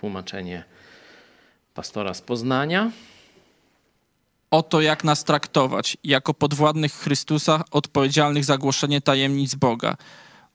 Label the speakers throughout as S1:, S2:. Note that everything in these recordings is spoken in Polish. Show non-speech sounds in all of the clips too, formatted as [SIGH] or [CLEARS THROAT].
S1: tłumaczenie pastora z Poznania.
S2: Oto jak nas traktować, jako podwładnych Chrystusa, odpowiedzialnych za głoszenie tajemnic Boga.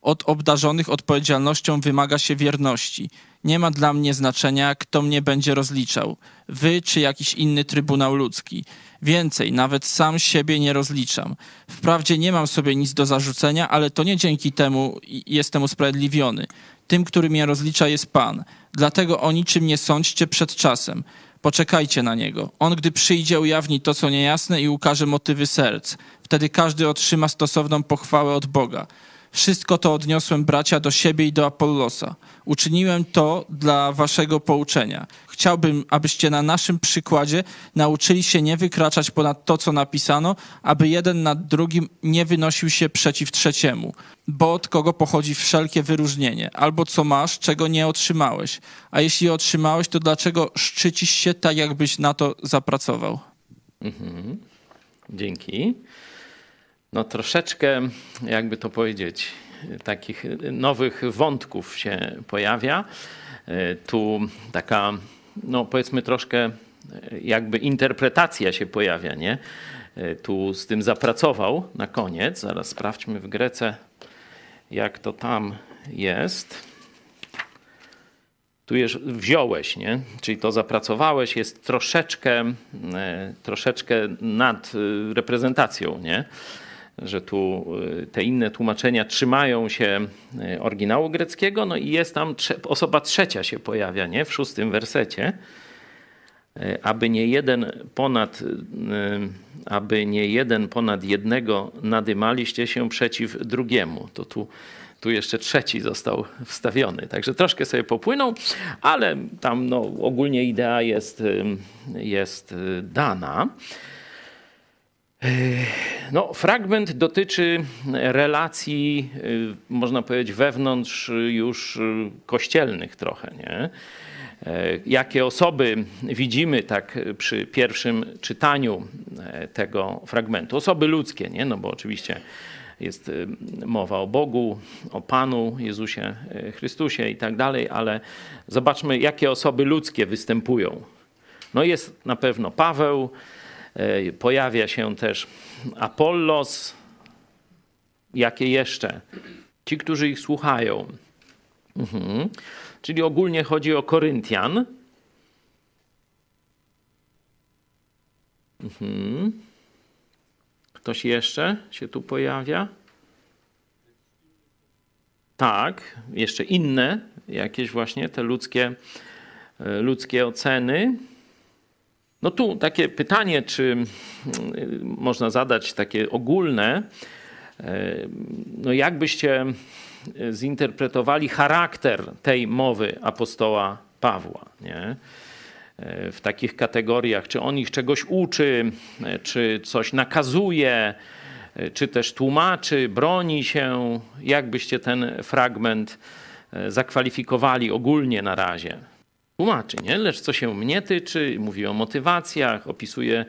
S2: Od obdarzonych odpowiedzialnością wymaga się wierności. Nie ma dla mnie znaczenia, kto mnie będzie rozliczał, wy czy jakiś inny trybunał ludzki. Więcej, nawet sam siebie nie rozliczam. Wprawdzie nie mam sobie nic do zarzucenia, ale to nie dzięki temu jestem usprawiedliwiony. Tym, który mnie rozlicza, jest Pan. Dlatego o niczym nie sądźcie przed czasem. Poczekajcie na niego. On, gdy przyjdzie, ujawni to, co niejasne i ukaże motywy serc. Wtedy każdy otrzyma stosowną pochwałę od Boga. Wszystko to odniosłem, bracia, do siebie i do Apollosa. Uczyniłem to dla waszego pouczenia. Chciałbym, abyście na naszym przykładzie nauczyli się nie wykraczać ponad to, co napisano, aby jeden nad drugim nie wynosił się przeciw trzeciemu. Bo od kogo pochodzi wszelkie wyróżnienie? Albo co masz, czego nie otrzymałeś? A jeśli otrzymałeś, to dlaczego szczycisz się tak, jakbyś na to zapracował? Mhm.
S1: Dzięki no troszeczkę, jakby to powiedzieć, takich nowych wątków się pojawia. E, tu taka, no powiedzmy troszkę e, jakby interpretacja się pojawia, nie? E, tu z tym zapracował na koniec. Zaraz sprawdźmy w Grece, jak to tam jest. Tu już wziąłeś, nie? Czyli to zapracowałeś, jest troszeczkę, troszeczkę nad reprezentacją, nie? Że tu y, te inne tłumaczenia trzymają się y, oryginału greckiego, no i jest tam osoba trzecia się pojawia, nie? W szóstym wersecie. Y, aby nie jeden ponad, aby nie jeden ponad jednego nadymaliście się przeciw drugiemu. To tu, tu jeszcze trzeci został wstawiony. Także troszkę sobie popłynął, ale tam no, ogólnie idea jest, jest dana. No, fragment dotyczy relacji, y, można powiedzieć, wewnątrz już kościelnych trochę, nie? E, jakie osoby widzimy tak przy pierwszym czytaniu e, tego fragmentu? Osoby ludzkie, nie? No bo oczywiście jest y, mowa o Bogu, o Panu Jezusie e, Chrystusie i tak dalej, ale zobaczmy, jakie osoby ludzkie występują. No jest na pewno Paweł, pojawia się też Apollos. Jakie jeszcze? Ci, którzy ich słuchają. Mhm. Czyli ogólnie chodzi o Koryntian. Mhm. Ktoś jeszcze się tu pojawia? Tak, jeszcze inne, jakieś właśnie te ludzkie, e, ludzkie oceny. No tu takie pytanie, czy mm, można zadać takie ogólne, e, no jakbyście zinterpretowali charakter tej mowy apostoła Pawła, nie? E, w takich kategoriach, czy on ich czegoś uczy, e, czy coś nakazuje, czy też tłumaczy, broni się, jakbyście ten fragment zakwalifikowali ogólnie na razie tłumaczy, nie? Lecz co się mnie tyczy, mówi o motywacjach, opisuje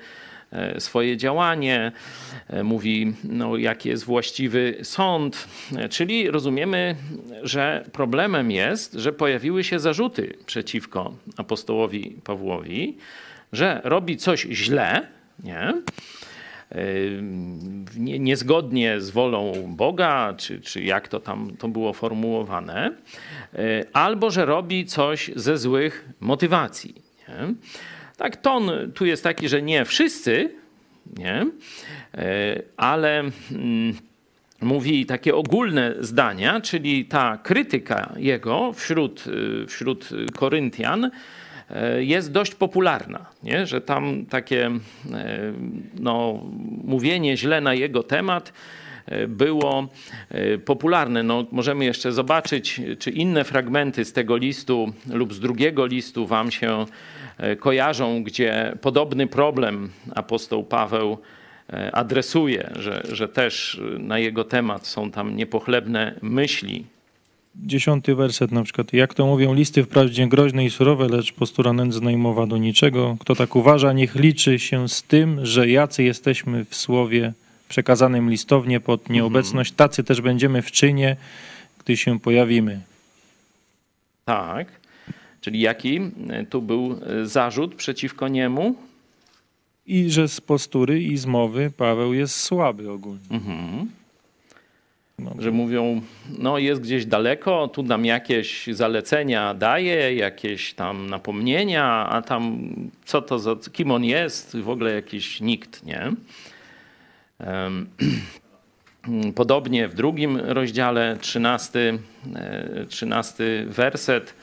S1: e, swoje działanie, e, mówi, no, jaki jest właściwy sąd. E, czyli rozumiemy, że problemem jest, że pojawiły się zarzuty przeciwko apostołowi Pawłowi, że robi coś źle, nie? Niezgodnie z wolą Boga, czy, czy jak to tam to było formułowane, e, albo że robi coś ze złych motywacji. Nie? Tak, ton tu jest taki, że nie wszyscy, nie? E, ale mm, mówi takie ogólne zdania, czyli ta krytyka jego wśród, e, wśród Koryntian jest dość popularna, nie? że tam takie e, no, mówienie źle na jego temat e, było popularne. No, możemy jeszcze zobaczyć, czy inne fragmenty z tego listu lub z drugiego listu wam się kojarzą, gdzie podobny problem apostoł Paweł adresuje, że, że też na jego temat są tam niepochlebne myśli
S3: dziesiąty werset na przykład. Jak to mówią listy wprawdzie groźne i surowe, lecz postura nędzna i mowa do niczego. Kto tak uważa, niech liczy się z tym, że jacy jesteśmy w słowie przekazanym listownie pod mhm. nieobecność, tacy też będziemy w czynie, gdy się pojawimy.
S1: Tak. Czyli jaki tu był zarzut przeciwko niemu?
S3: I że z postury i z mowy Paweł jest słaby ogólnie.
S1: Mhm. No. Że mówią, no jest gdzieś daleko, tu nam jakieś zalecenia daje, jakieś tam napomnienia, a tam co to za, kim on jest, w ogóle jakiś nikt, nie? [CLEARS THROAT] Podobnie w drugim rozdziale, 13, 13 e, werset,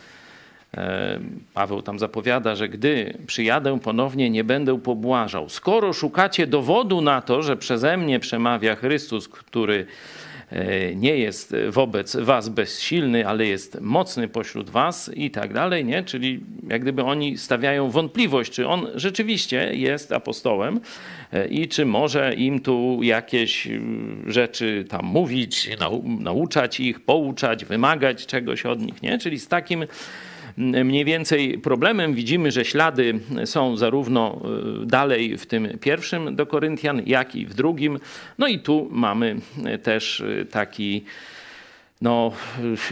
S1: e, Paweł tam zapowiada, że gdy przyjadę ponownie, nie będę pobłażał. Skoro szukacie dowodu na to, że przeze mnie przemawia Chrystus, który nie jest wobec was bezsilny, ale jest mocny pośród was i tak dalej, nie? Czyli jak gdyby oni stawiają wątpliwość, czy on rzeczywiście jest apostołem e, i czy może im tu jakieś mm, rzeczy tam mówić, nauczać ich, pouczać, wymagać czegoś od nich, nie? Czyli z takim mniej więcej problemem. Widzimy, że ślady są zarówno e, dalej w tym pierwszym do Koryntian, jak i w drugim. No i tu mamy też e, taki no,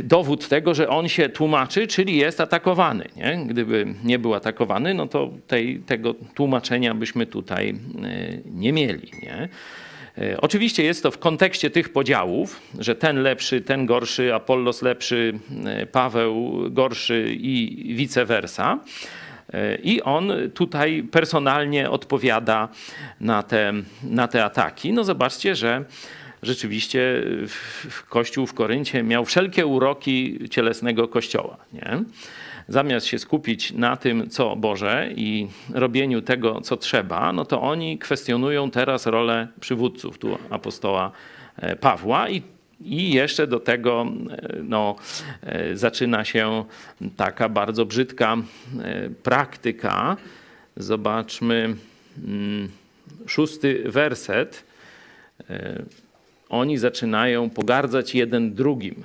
S1: dowód tego, że on się tłumaczy, czyli jest atakowany. Nie? Gdyby nie był atakowany, no to tej, tego tłumaczenia byśmy tutaj nie mieli. Nie? E, oczywiście jest to w kontekście tych podziałów, że ten lepszy, ten gorszy, Apollos lepszy, e, Paweł gorszy i vice versa. E, I on tutaj personalnie odpowiada na te, na te ataki. No zobaczcie, że rzeczywiście Kościół w Koryncie miał wszelkie uroki cielesnego kościoła. Nie? Zamiast się skupić na tym, co Boże i robieniu tego, co trzeba, no to oni kwestionują teraz rolę przywódców, tu apostoła e, Pawła i i jeszcze do tego e, no, e, zaczyna się taka bardzo brzydka praktyka. Zobaczmy mm, szósty werset. Oni zaczynają pogardzać jeden drugim.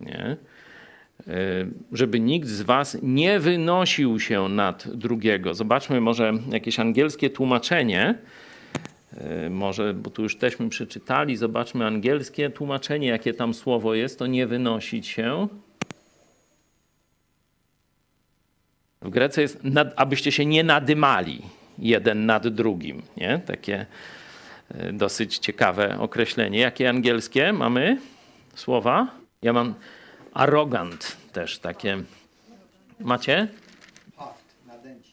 S1: Nie? E, żeby nikt z was nie wynosił się nad drugiego. Zobaczmy może jakieś angielskie tłumaczenie. E, może, bo tu już teśmy przeczytali, zobaczmy angielskie tłumaczenie, jakie tam słowo jest, to nie wynosić się. W Grece jest, nad, abyście się nie nadymali jeden nad drugim. Nie? Takie e, dosyć ciekawe określenie. Jakie angielskie mamy słowa? Ja mam arrogant też takie. Macie?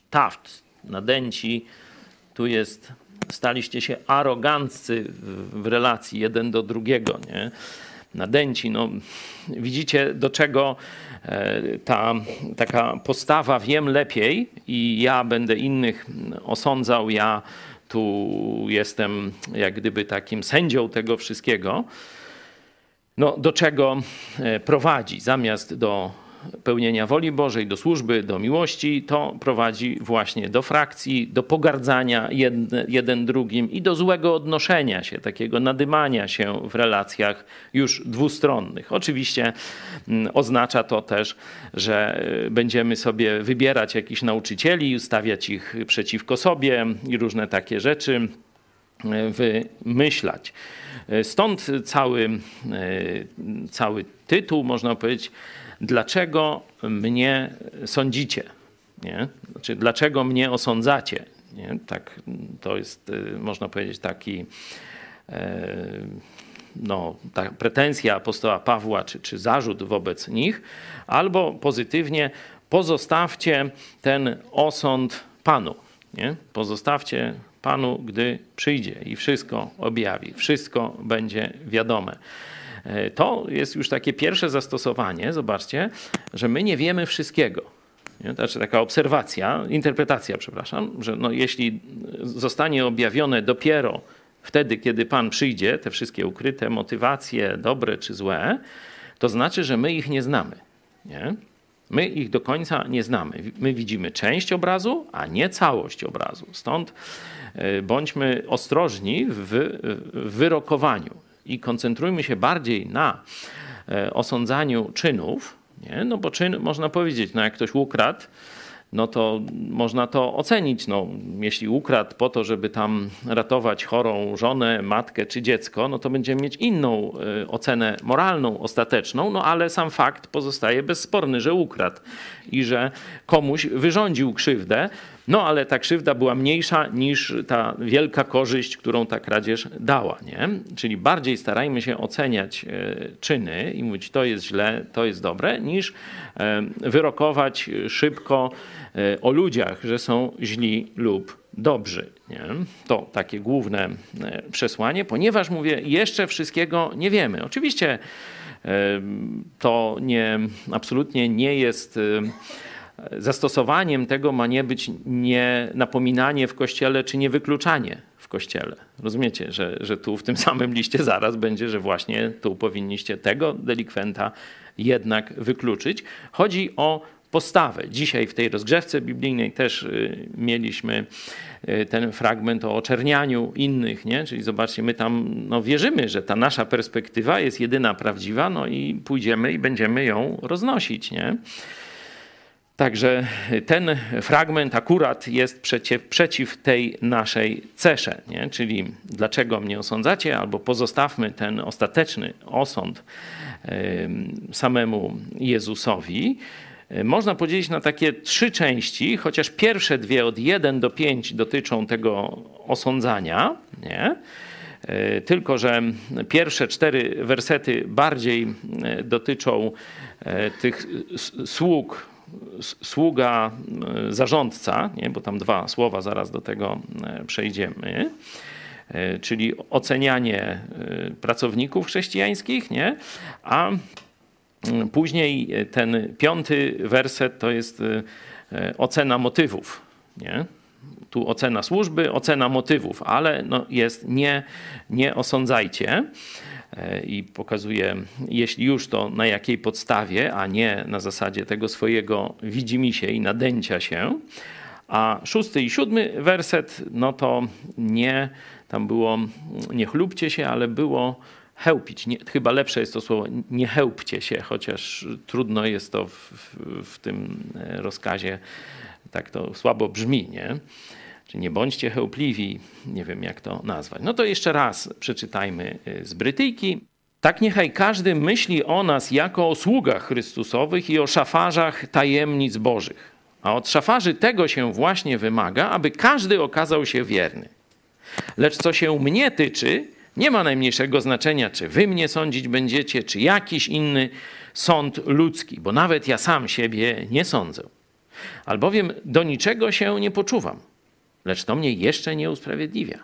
S1: Taft, nadęci. Tu jest, staliście się aroganccy w, relacji jeden do drugiego, nie? Nadęci, no widzicie do czego e, ta taka postawa wiem lepiej i ja będę innych osądzał, ja tu jestem jak gdyby takim sędzią tego wszystkiego no, do czego e, prowadzi. Zamiast do pełnienia woli Bożej, do służby, do miłości, to prowadzi właśnie do frakcji, do pogardzania jeden, jeden drugim i do złego odnoszenia się, takiego nadymania się w relacjach już dwustronnych. Oczywiście mm, oznacza to też, że e, będziemy sobie wybierać jakichś nauczycieli, ustawiać ich przeciwko sobie i różne takie rzeczy wymyślać. E, stąd cały, e, cały tytuł, można powiedzieć, dlaczego mnie sądzicie? Nie? Znaczy, dlaczego mnie osądzacie? Nie? Tak, to jest, e, można powiedzieć, taki no, ta pretensja apostoła Pawła, czy, czy zarzut wobec nich, albo pozytywnie pozostawcie ten osąd Panu. Nie? Pozostawcie Panu, gdy przyjdzie i wszystko objawi, wszystko będzie wiadome. E, to jest już takie pierwsze zastosowanie, zobaczcie, że my nie wiemy wszystkiego. Nie? Znaczy taka obserwacja, interpretacja, przepraszam, że no jeśli zostanie objawione dopiero wtedy, kiedy Pan przyjdzie, te wszystkie ukryte motywacje, dobre czy złe, to znaczy, że my ich nie znamy. Nie? My ich do końca nie znamy. My widzimy część obrazu, a nie całość obrazu. Stąd bądźmy ostrożni w wyrokowaniu i koncentrujmy się bardziej na e, osądzaniu czynów, nie? no bo czyn można powiedzieć, no jak ktoś ukradł, no to można to ocenić. No, jeśli ukradł po to, żeby tam ratować chorą żonę, matkę czy dziecko, no to będziemy mieć inną y, ocenę moralną, ostateczną, no ale sam fakt pozostaje bezsporny, że ukradł i że komuś wyrządził krzywdę. No ale ta krzywda była mniejsza niż ta wielka korzyść, którą ta kradzież dała. Nie? Czyli bardziej starajmy się oceniać e, czyny i mówić, to jest źle, to jest dobre, niż e, wyrokować szybko e, o ludziach, że są źli lub dobrzy. Nie? To takie główne przesłanie, ponieważ mówię, jeszcze wszystkiego nie wiemy. Oczywiście to nie, absolutnie nie jest zastosowaniem tego ma nie być nie napominanie w kościele, czy nie wykluczanie w kościele. Rozumiecie, że, że tu w tym [LAUGHS] samym liście zaraz będzie, że właśnie tu powinniście tego delikwenta jednak wykluczyć. Chodzi o postawę. Dzisiaj w tej rozgrzewce biblijnej też y, mieliśmy y, ten fragment o oczernianiu innych, nie? Czyli zobaczcie, my tam no, wierzymy, że ta nasza perspektywa jest jedyna prawdziwa, no i pójdziemy i będziemy ją roznosić, nie? Także ten fragment akurat jest przeciw, przeciw tej naszej cesze, nie? czyli dlaczego mnie osądzacie, albo pozostawmy ten ostateczny osąd samemu Jezusowi. Można podzielić na takie trzy części, chociaż pierwsze dwie od 1 do 5 dotyczą tego osądzania, nie? E, tylko że pierwsze cztery wersety bardziej e, dotyczą e, tych sług sługa, e, zarządca, nie? bo tam dwa słowa zaraz do tego e, przejdziemy, e, czyli ocenianie pracowników chrześcijańskich, nie? a później ten piąty werset to jest ocena motywów. Nie? Tu ocena służby, ocena motywów, ale no jest nie, nie osądzajcie. E, i pokazuje, jeśli już to na jakiej podstawie, a nie na zasadzie tego swojego widzimisię i nadęcia się. A szósty i siódmy werset, no to nie, tam było nie chlubcie się, ale było chełpić. Nie, chyba lepsze jest to słowo nie chełpcie się, chociaż trudno jest to w, w, w tym rozkazie, tak to słabo brzmi, nie? Czy nie bądźcie chełpliwi, nie wiem jak to nazwać. No to jeszcze raz przeczytajmy y, z Brytyjki. Tak niechaj każdy myśli o nas jako o sługach Chrystusowych i o szafarzach tajemnic Bożych. A od szafarzy tego się właśnie wymaga, aby każdy okazał się wierny. Lecz co się mnie tyczy, nie ma najmniejszego znaczenia, czy wy mnie sądzić będziecie, czy jakiś inny sąd ludzki, bo nawet ja sam siebie nie sądzę. Albowiem do niczego się nie poczuwam lecz to mnie jeszcze nie usprawiedliwia.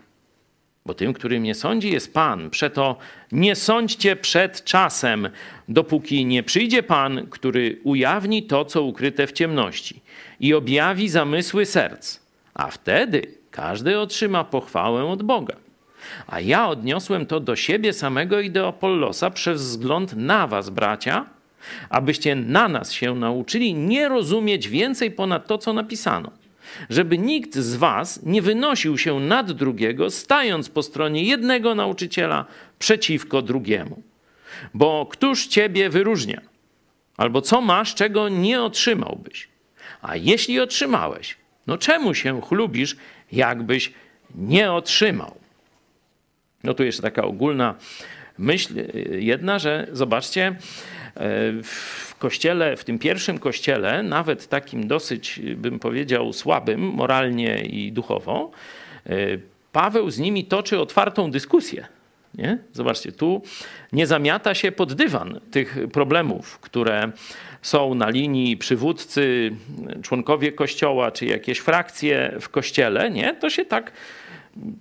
S1: Bo tym, który mnie sądzi, jest Pan. Przeto nie sądźcie przed czasem, dopóki nie przyjdzie Pan, który ujawni to, co ukryte w ciemności i objawi zamysły serc. A wtedy każdy otrzyma pochwałę od Boga. A ja odniosłem to do siebie samego i do Apollosa przez wzgląd na was, bracia, abyście na nas się nauczyli nie rozumieć więcej ponad to, co napisano żeby nikt z was nie wynosił się nad drugiego, stając po stronie jednego nauczyciela przeciwko drugiemu. Bo któż ciebie wyróżnia? Albo co masz, czego nie otrzymałbyś? A jeśli otrzymałeś, no czemu się chlubisz, jakbyś nie otrzymał? No tu jeszcze taka ogólna myśl jedna, że zobaczcie, e, kościele, w tym pierwszym kościele, nawet takim dosyć, bym powiedział, słabym moralnie i duchowo, e, Paweł z nimi toczy otwartą dyskusję. Nie? Zobaczcie, tu nie zamiata się pod dywan tych problemów, które są na linii przywódcy, członkowie kościoła, czy jakieś frakcje w kościele. Nie, to się tak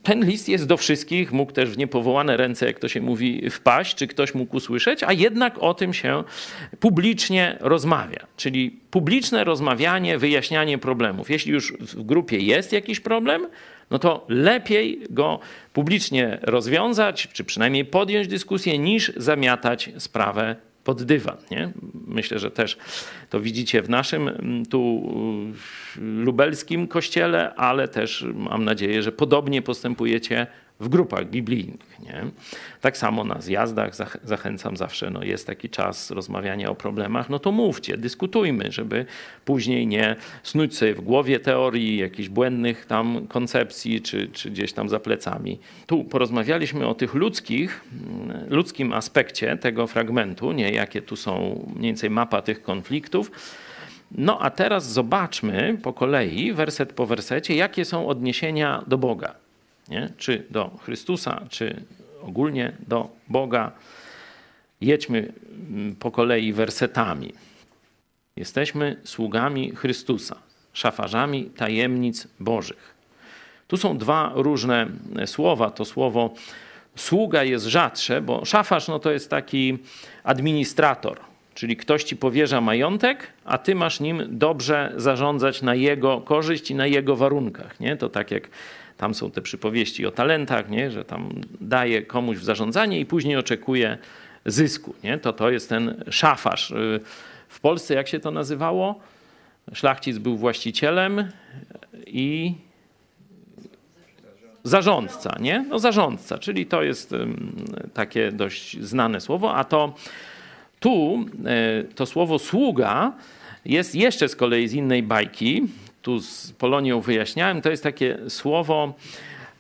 S1: ten list jest do wszystkich, mógł też w niepowołane ręce, jak to się mówi, wpaść, czy ktoś mógł usłyszeć, a jednak o tym się publicznie rozmawia. Czyli publiczne rozmawianie, wyjaśnianie problemów. Jeśli już w grupie jest jakiś problem, no to lepiej go publicznie rozwiązać, czy przynajmniej podjąć dyskusję, niż zamiatać sprawę pod dywan. Nie? Myślę, że też to widzicie w naszym tu lubelskim kościele, ale też mam nadzieję, że podobnie postępujecie w grupach biblijnych. Nie? Tak samo na zjazdach zachęcam zawsze, no jest taki czas rozmawiania o problemach, no to mówcie, dyskutujmy, żeby później nie snuć sobie w głowie teorii, jakichś błędnych tam koncepcji, czy, czy gdzieś tam za plecami. Tu porozmawialiśmy o tych ludzkich, mm, ludzkim aspekcie tego fragmentu, nie, jakie tu są mniej więcej mapa tych konfliktów. No a teraz zobaczmy po kolei, werset po wersecie, jakie są odniesienia do Boga nie? czy do Chrystusa, czy ogólnie do Boga. Jedźmy mm, po kolei wersetami. Jesteśmy sługami Chrystusa, szafarzami tajemnic Bożych. Tu są dwa różne słowa. To słowo sługa jest rzadsze, bo szafarz no to jest taki administrator, czyli ktoś ci powierza majątek, a ty masz nim dobrze zarządzać na jego korzyść i na jego warunkach. Nie? To tak jak tam są te przypowieści o talentach, nie? że tam daje komuś w zarządzanie i później oczekuje zysku. Nie? To to jest ten szafarz. Y, w Polsce jak się to nazywało? Szlachcic był właścicielem i zarządca, nie? No zarządca, czyli to jest takie dość znane słowo, a to tu y, to słowo sługa jest jeszcze z kolei z innej bajki, tu z Polonią wyjaśniałem, to jest takie słowo,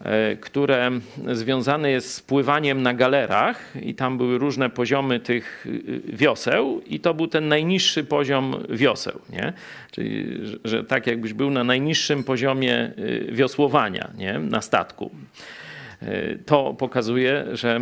S1: e, które związane jest z pływaniem na galerach i tam były różne poziomy tych y, wioseł i to był ten najniższy poziom wioseł, nie? Czyli, że tak jakbyś był na najniższym poziomie wiosłowania, nie? Na statku. To pokazuje, że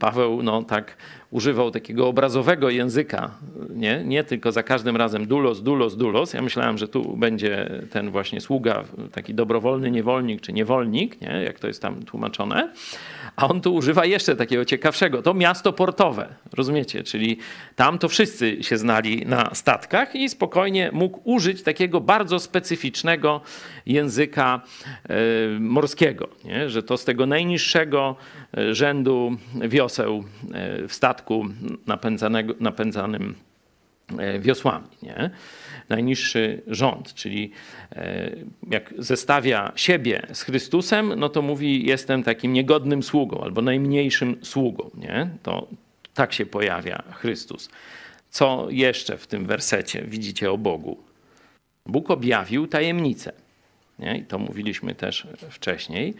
S1: Paweł no, tak używał takiego obrazowego języka, nie? nie tylko za każdym razem dulos, dulos, dulos. Ja myślałem, że tu będzie ten właśnie sługa, taki dobrowolny niewolnik czy niewolnik, nie? jak to jest tam tłumaczone. A on tu używa jeszcze takiego ciekawszego. To miasto portowe, rozumiecie? Czyli tam to wszyscy się znali na statkach i spokojnie mógł użyć takiego bardzo specyficznego języka e, morskiego, nie? że to z tego najniższego e, rzędu wioseł e, w statku napędzanym wiosłami. Nie? Najniższy rząd, czyli jak zestawia siebie z Chrystusem, no to mówi, jestem takim niegodnym sługą albo najmniejszym sługą. Nie? To tak się pojawia Chrystus. Co jeszcze w tym wersecie widzicie o Bogu? Bóg objawił tajemnicę. Nie? I to mówiliśmy też wcześniej,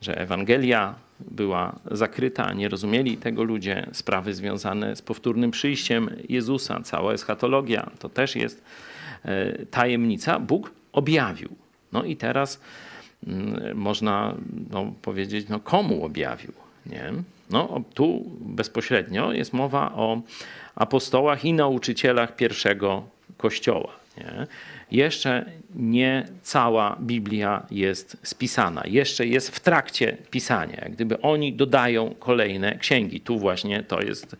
S1: że Ewangelia była zakryta, nie rozumieli tego ludzie, sprawy związane z powtórnym przyjściem Jezusa, cała eschatologia, to też jest e, tajemnica. Bóg objawił. No i teraz mm, można no, powiedzieć, no komu objawił? Nie? No, tu bezpośrednio jest mowa o apostołach i nauczycielach pierwszego kościoła. Nie? Jeszcze nie cała Biblia jest spisana, jeszcze jest w trakcie pisania. Jak gdyby oni dodają kolejne księgi. Tu właśnie to jest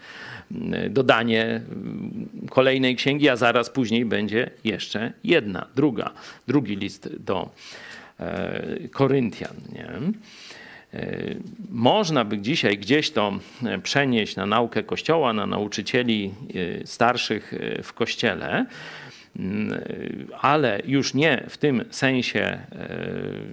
S1: mm, dodanie mm, kolejnej księgi, a zaraz później będzie jeszcze jedna, druga, drugi list do e, Koryntian. Nie? E, można by dzisiaj gdzieś to e, przenieść na naukę Kościoła, na nauczycieli starszych w Kościele, Mm, ale już nie w tym sensie e,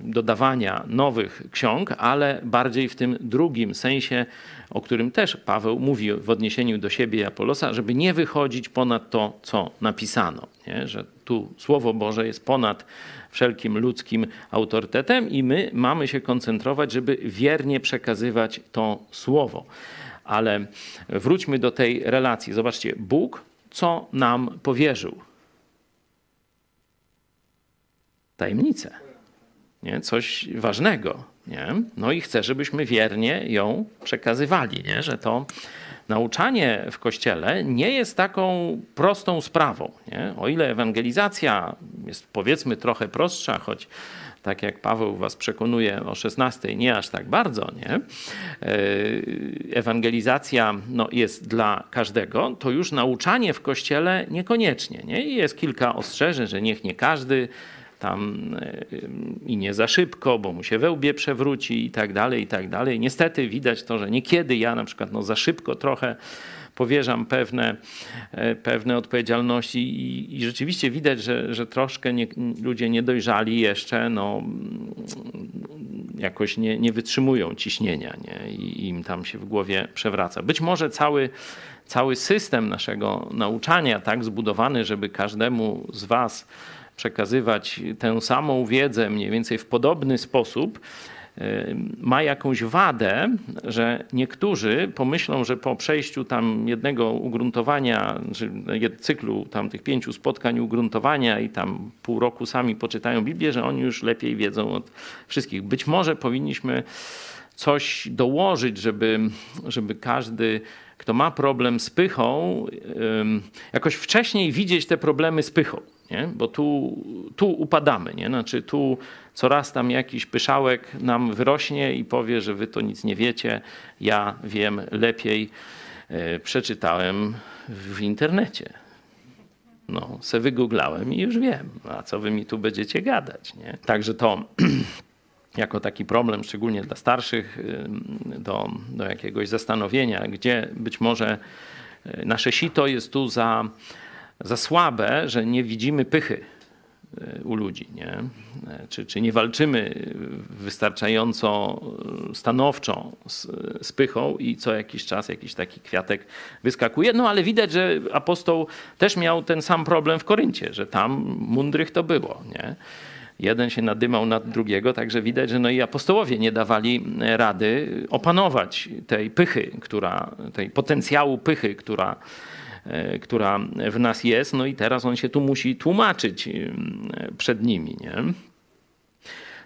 S1: dodawania nowych ksiąg, ale bardziej w tym drugim sensie, o którym też Paweł mówi w odniesieniu do siebie i Apolosa, żeby nie wychodzić ponad to, co napisano. Nie? Że tu Słowo Boże jest ponad wszelkim ludzkim autorytetem i my mamy się koncentrować, żeby wiernie przekazywać to Słowo. Ale wróćmy do tej relacji. Zobaczcie, Bóg co nam powierzył tajemnicę, nie? coś ważnego. Nie? No i chcę, żebyśmy wiernie ją przekazywali, nie? że to nauczanie w kościele nie jest taką prostą sprawą. Nie? O ile ewangelizacja jest powiedzmy trochę prostsza, choć tak jak Paweł was przekonuje o 16, nie aż tak bardzo, nie? E, ewangelizacja no, jest dla każdego, to już nauczanie w kościele niekoniecznie. Nie? I jest kilka ostrzeżeń, że niech nie każdy tam e, i nie za szybko, bo mu się wełbie przewróci i tak dalej, i tak dalej. Niestety widać to, że niekiedy ja na przykład no, za szybko trochę powierzam pewne, e, pewne odpowiedzialności i, i rzeczywiście widać, że, że troszkę nie, ludzie niedojrzali jeszcze, no, jakoś nie, nie wytrzymują ciśnienia nie? i im tam się w głowie przewraca. Być może cały, cały system naszego nauczania tak zbudowany, żeby każdemu z Was przekazywać tę samą wiedzę mniej więcej w podobny sposób, ma jakąś wadę, że niektórzy pomyślą, że po przejściu tam jednego ugruntowania, czy cyklu tam tych pięciu spotkań ugruntowania i tam pół roku sami poczytają Biblię, że oni już lepiej wiedzą od wszystkich. Być może powinniśmy coś dołożyć, żeby, żeby każdy, kto ma problem z pychą, jakoś wcześniej widzieć te problemy z pychą. Nie? Bo tu, tu upadamy, nie? Znaczy tu coraz tam jakiś pyszałek nam wyrośnie i powie, że wy to nic nie wiecie, ja wiem lepiej, e, przeczytałem w internecie. No, se wygooglałem i już wiem, a co wy mi tu będziecie gadać, nie? Także to [CLEARS THROAT] jako taki problem, szczególnie dla starszych, do, do jakiegoś zastanowienia, gdzie być może e, nasze sito jest tu za, za słabe, że nie widzimy pychy E, u ludzi, nie? E, czy, czy nie walczymy wystarczająco e, stanowczo z, z pychą i co jakiś czas jakiś taki kwiatek wyskakuje. No ale widać, że apostoł też miał ten sam problem w Koryncie, że tam mądrych to było, nie? Jeden się nadymał nad drugiego, także widać, że no i apostołowie nie dawali rady opanować tej pychy, która, tej potencjału pychy, która która w nas jest, no i teraz on się tu musi tłumaczyć e, przed nimi. Nie?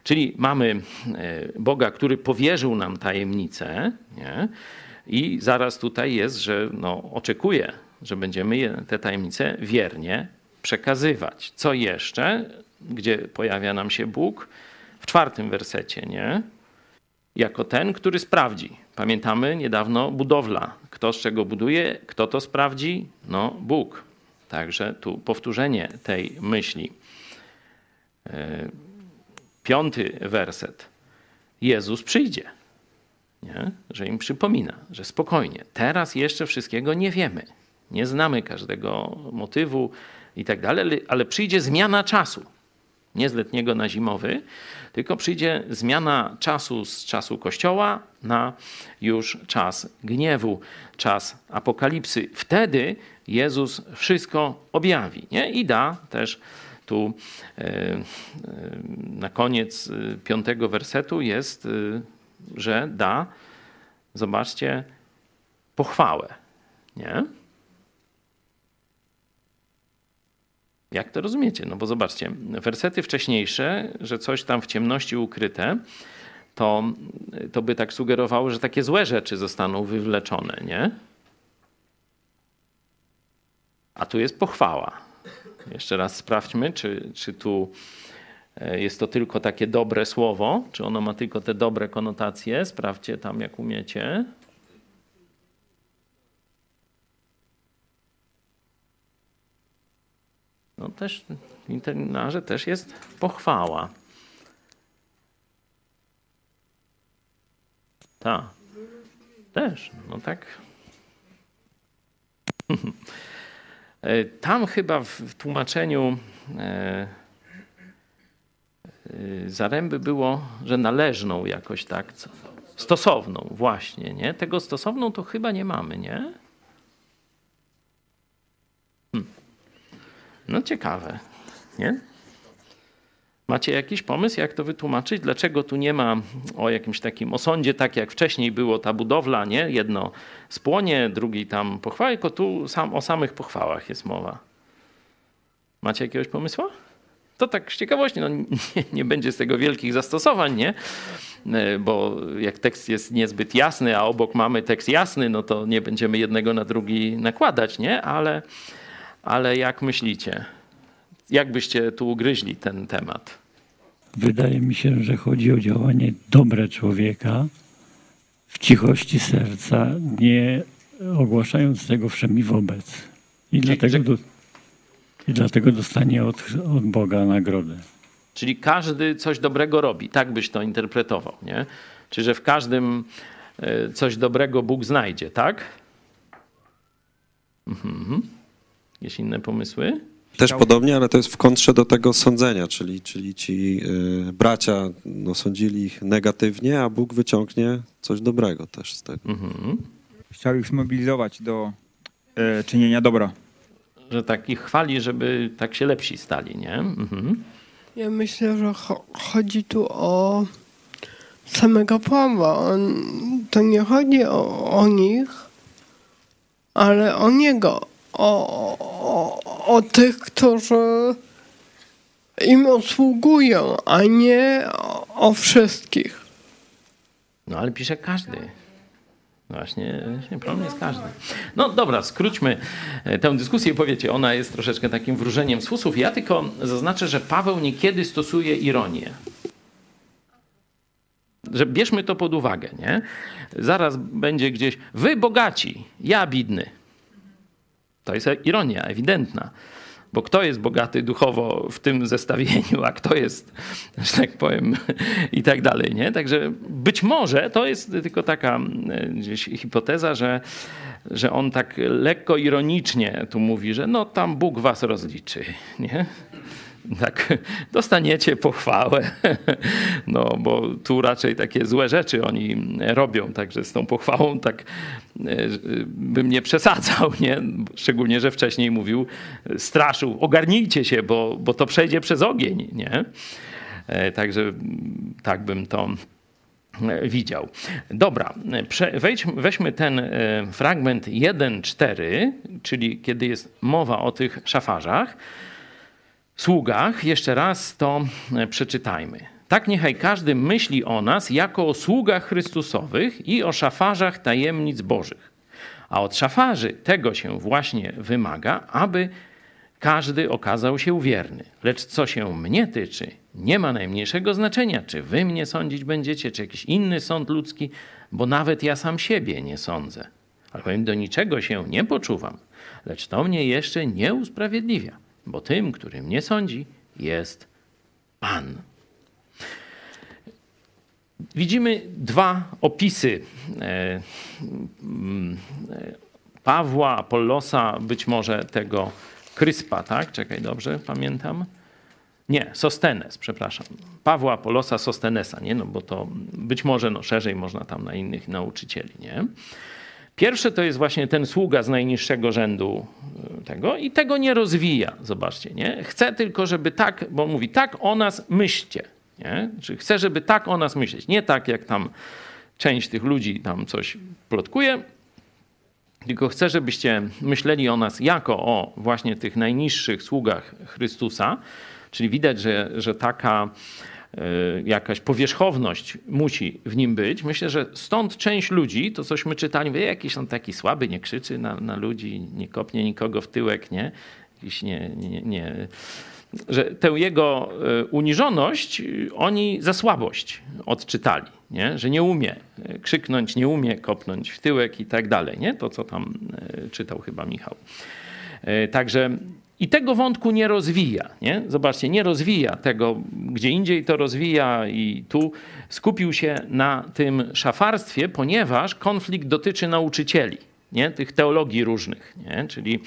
S1: Czyli mamy e, Boga, który powierzył nam tajemnicę, nie? i zaraz tutaj jest, że no, oczekuje, że będziemy te tajemnice wiernie przekazywać. Co jeszcze? Gdzie pojawia nam się Bóg? W czwartym wersecie, nie? Jako ten, który sprawdzi. Pamiętamy niedawno budowla. Kto z czego buduje, kto to sprawdzi? No, Bóg. Także tu powtórzenie tej myśli. E, piąty werset. Jezus przyjdzie. Nie? Że im przypomina, że spokojnie, teraz jeszcze wszystkiego nie wiemy. Nie znamy każdego motywu i tak dalej, ale przyjdzie zmiana czasu. Nie z letniego na zimowy, tylko przyjdzie zmiana czasu z czasu Kościoła na już czas gniewu, czas apokalipsy. Wtedy Jezus wszystko objawi nie? i da też tu e, e, na koniec e, piątego wersetu jest, że da, zobaczcie, pochwałę. Nie? Jak to rozumiecie? No bo zobaczcie, wersety wcześniejsze, że coś tam w ciemności ukryte, to, to by tak sugerowało, że takie złe rzeczy zostaną wywleczone, nie? A tu jest pochwała. Jeszcze raz sprawdźmy, czy, czy tu e, jest to tylko takie dobre słowo, czy ono ma tylko te dobre konotacje. Sprawdźcie tam, jak umiecie. No też w internarze też jest pochwała. Tak. Też, no tak. [LAUGHS] E, tam chyba w tłumaczeniu e, e, zaręby było, że należną jakoś tak. Stosowną, właśnie, nie? Tego stosowną to chyba nie mamy, nie? No ciekawe, nie? Macie jakiś pomysł, jak to wytłumaczyć? Dlaczego tu nie ma o jakimś takim osądzie, tak jak wcześniej było ta budowla, nie? Jedno spłonie, drugi tam pochwała, tylko tu sam, o samych pochwałach jest mowa. Macie jakiegoś pomysłu? To tak z ciekawości, no nie, nie będzie z tego wielkich zastosowań, nie? E, bo jak tekst jest niezbyt jasny, a obok mamy tekst jasny, no to nie będziemy jednego na drugi nakładać, nie? Ale ale jak myślicie? Jak byście tu ugryźli ten temat?
S4: Wydaje mi się, że chodzi o działanie dobre człowieka w cichości serca, nie ogłaszając tego wszemi wobec. I, dlatego, do, i dlatego dostanie od, od Boga nagrodę.
S1: Czyli każdy coś dobrego robi. Tak byś to interpretował, nie? Czyli, że w każdym e, coś dobrego Bóg znajdzie, tak? Mhm. Jakieś inne pomysły?
S5: Też podobnie, ale to jest w kontrze do tego sądzenia, czyli, czyli ci y, bracia no, sądzili ich negatywnie, a Bóg wyciągnie coś dobrego też z tego.
S1: Mhm.
S6: chciał ich zmobilizować do e, czynienia dobra.
S1: Że tak ich chwali, żeby tak się lepsi stali, nie? Mhm.
S7: Ja myślę, że cho- chodzi tu o samego Pawła. On, to nie chodzi o, o nich, ale o niego. O, o, o tych, którzy im usługują, a nie o, o wszystkich.
S1: No ale pisze każdy. Właśnie, problem jest każdy. No dobra, skróćmy e, tę dyskusję. Powiecie, ona jest troszeczkę takim wróżeniem z fusów. Ja tylko zaznaczę, że Paweł niekiedy stosuje ironię. Że bierzmy to pod uwagę, nie? Zaraz będzie gdzieś, wy bogaci, ja bidny. To jest ironia ewidentna. Bo kto jest bogaty duchowo w tym zestawieniu, a kto jest, że tak powiem, i tak dalej, nie? Także być może to jest tylko taka gdzieś hipoteza, że, że on tak lekko ironicznie tu mówi, że no tam Bóg was rozliczy, nie? Tak, dostaniecie pochwałę, no bo tu raczej takie złe rzeczy oni robią, także z tą pochwałą tak e, bym nie przesadzał, nie? Szczególnie, że wcześniej mówił, straszył, ogarnijcie się, bo, bo to przejdzie przez ogień, nie? E, Także tak bym to e, widział. Dobra, weźmy ten fragment 1.4, czyli kiedy jest mowa o tych szafarzach, sługach, jeszcze raz to e, przeczytajmy. Tak niechaj każdy myśli o nas jako o sługach Chrystusowych i o szafarzach tajemnic Bożych. A od szafarzy tego się właśnie wymaga, aby każdy okazał się wierny. Lecz co się mnie tyczy, nie ma najmniejszego znaczenia, czy wy mnie sądzić będziecie, czy jakiś inny sąd ludzki, bo nawet ja sam siebie nie sądzę. Albowiem do niczego się nie poczuwam, lecz to mnie jeszcze nie usprawiedliwia, bo tym, który mnie sądzi, jest Pan. Widzimy dwa opisy e, mm, e, Pawła, Apollosa, być może tego Kryspa, tak? Czekaj, dobrze pamiętam? Nie, Sostenes, przepraszam. Pawła, Apollosa, Sostenesa, nie? No bo to być może no, szerzej można tam na innych nauczycieli, nie? Pierwsze to jest właśnie ten sługa z najniższego rzędu y, tego i tego nie rozwija, zobaczcie, nie? Chce tylko, żeby tak, bo mówi tak o nas myślcie, nie? Czy chce, żeby tak o nas myśleć, nie tak jak tam część tych ludzi tam coś plotkuje, tylko chcę, żebyście myśleli o nas jako o właśnie tych najniższych sługach Chrystusa, czyli widać, że, że taka jakaś powierzchowność musi w nim być. Myślę, że stąd część ludzi, to cośmy czytali, wie, jakiś on taki słaby, nie krzyczy na, na ludzi, nie kopnie nikogo w tyłek, nie? Jakiś nie, nie, nie że tę jego y, uniżoność y, oni za słabość odczytali, nie? że nie umie krzyknąć, nie umie kopnąć w tyłek i tak dalej. Nie? To, co tam czytał chyba Michał. Także i tego wątku nie rozwija. Nie? Zobaczcie, nie rozwija tego, gdzie indziej to rozwija i tu skupił się na tym szafarstwie, ponieważ konflikt dotyczy nauczycieli nie? tych teologii różnych, nie? czyli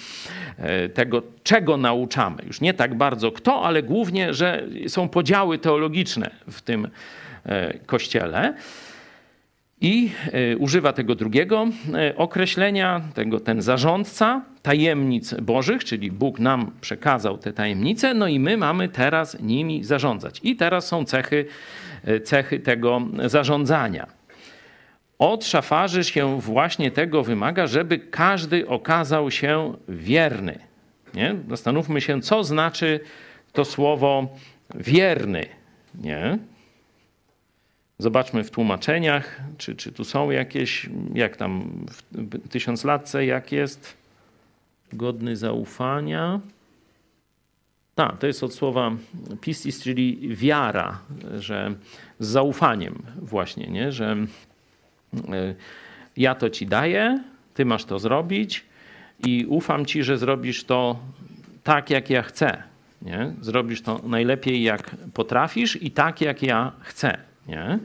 S1: e, tego, czego nauczamy. Już nie tak bardzo kto, ale głównie, że są podziały teologiczne w tym e, kościele. I e, używa tego drugiego e, określenia, tego, ten zarządca tajemnic Bożych, czyli Bóg nam przekazał te tajemnice, no i my mamy teraz nimi zarządzać. I teraz są cechy, e, cechy tego zarządzania. Od szafarzy się właśnie tego wymaga, żeby każdy okazał się wierny. Nie? Zastanówmy się, co znaczy to słowo wierny. Nie? Zobaczmy w tłumaczeniach, czy, czy tu są jakieś, jak tam w tysiąclatce, jak jest godny zaufania. Tak, to jest od słowa pistis, czyli wiara, że z zaufaniem właśnie, nie? że y, ja to ci daję, ty masz to zrobić i ufam ci, że zrobisz to tak, jak ja chcę. Nie? Zrobisz to najlepiej, jak potrafisz i tak, jak ja chcę. Nie?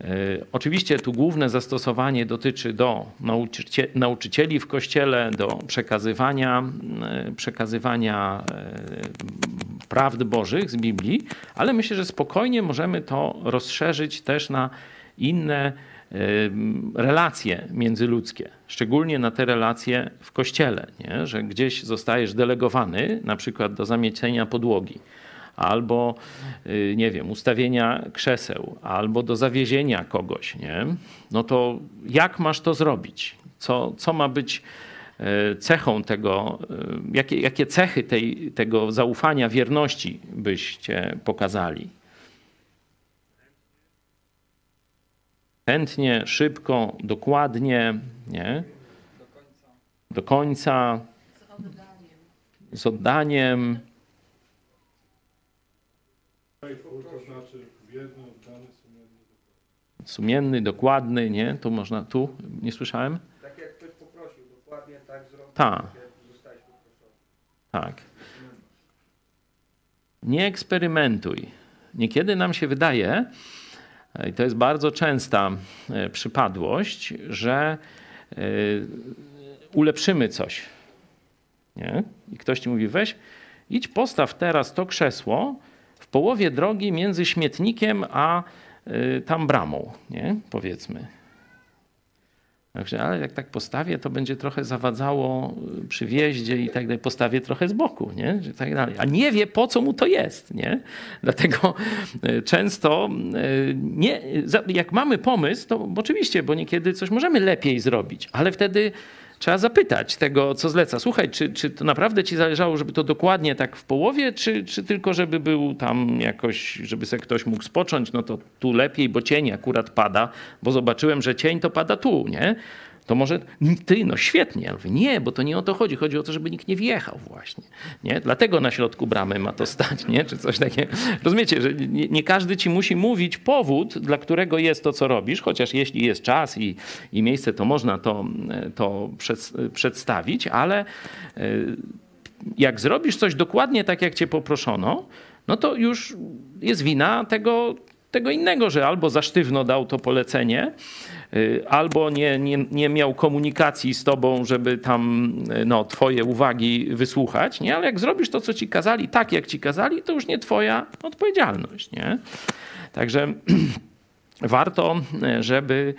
S1: E, Oczywiście tu główne zastosowanie dotyczy do nauczycie, nauczycieli w kościele, do przekazywania, e, przekazywania e, prawd Bożych z Biblii, ale myślę, że spokojnie możemy to rozszerzyć też na inne relacje międzyludzkie, szczególnie na te relacje w kościele, nie? że gdzieś zostajesz delegowany, na przykład do zamiecenia podłogi, albo y, nie wiem, ustawienia krzeseł, albo do zawiezienia kogoś, nie? No to jak masz to zrobić? Co, co ma być e, cechą tego, e, jakie, jakie cechy tej, tego zaufania, wierności byście pokazali? Chętnie, szybko, dokładnie, nie? Do końca. Z oddaniem. Sumienny, dokładny, nie? Tu można, tu, nie słyszałem?
S8: Tak jak ktoś poprosił, dokładnie tak zrobić,
S1: Tak. Tak. Nie eksperymentuj. Niekiedy nam się wydaje, i to jest bardzo częsta e, przypadłość, że e, ulepszymy coś. Nie? I ktoś ci mówi, weź, idź postaw teraz to krzesło w połowie drogi między śmietnikiem a tam bramą, nie? powiedzmy. Także, ale jak tak postawię, to będzie trochę zawadzało y, przy wjeździe i tak dalej. Postawię trochę z boku, nie? I tak dalej. A nie wie, po co mu to jest, nie? Dlatego y, często y, nie, jak mamy pomysł, to oczywiście, bo niekiedy coś możemy lepiej zrobić, ale wtedy trzeba zapytać tego, co zleca. Słuchaj, czy, czy to naprawdę ci zależało, żeby to dokładnie tak w połowie, czy, czy tylko żeby był tam jakoś, żeby se ktoś mógł spocząć, no to tu lepiej, bo cień akurat pada, bo zobaczyłem, że cień to pada tu, nie? To może ty, no świetnie. Mówię, nie, bo to nie o to chodzi. Chodzi o to, żeby nikt nie wjechał właśnie. Nie? Dlatego na środku bramy ma to stać, nie? czy coś takiego. Rozumiecie, że nie, nie każdy ci musi mówić powód, dla którego jest to, co robisz, chociaż jeśli jest czas i, i miejsce, to można to, to przed, przedstawić, ale e, jak zrobisz coś dokładnie tak, jak cię poproszono, no to już jest wina tego, tego innego, że albo za sztywno dał to polecenie, y, albo nie, nie, nie miał komunikacji z tobą, żeby tam y, no, twoje uwagi wysłuchać, nie? Ale jak zrobisz to, co ci kazali, tak jak ci kazali, to już nie twoja odpowiedzialność, nie? Także [CLEARS THROAT] warto, e, żeby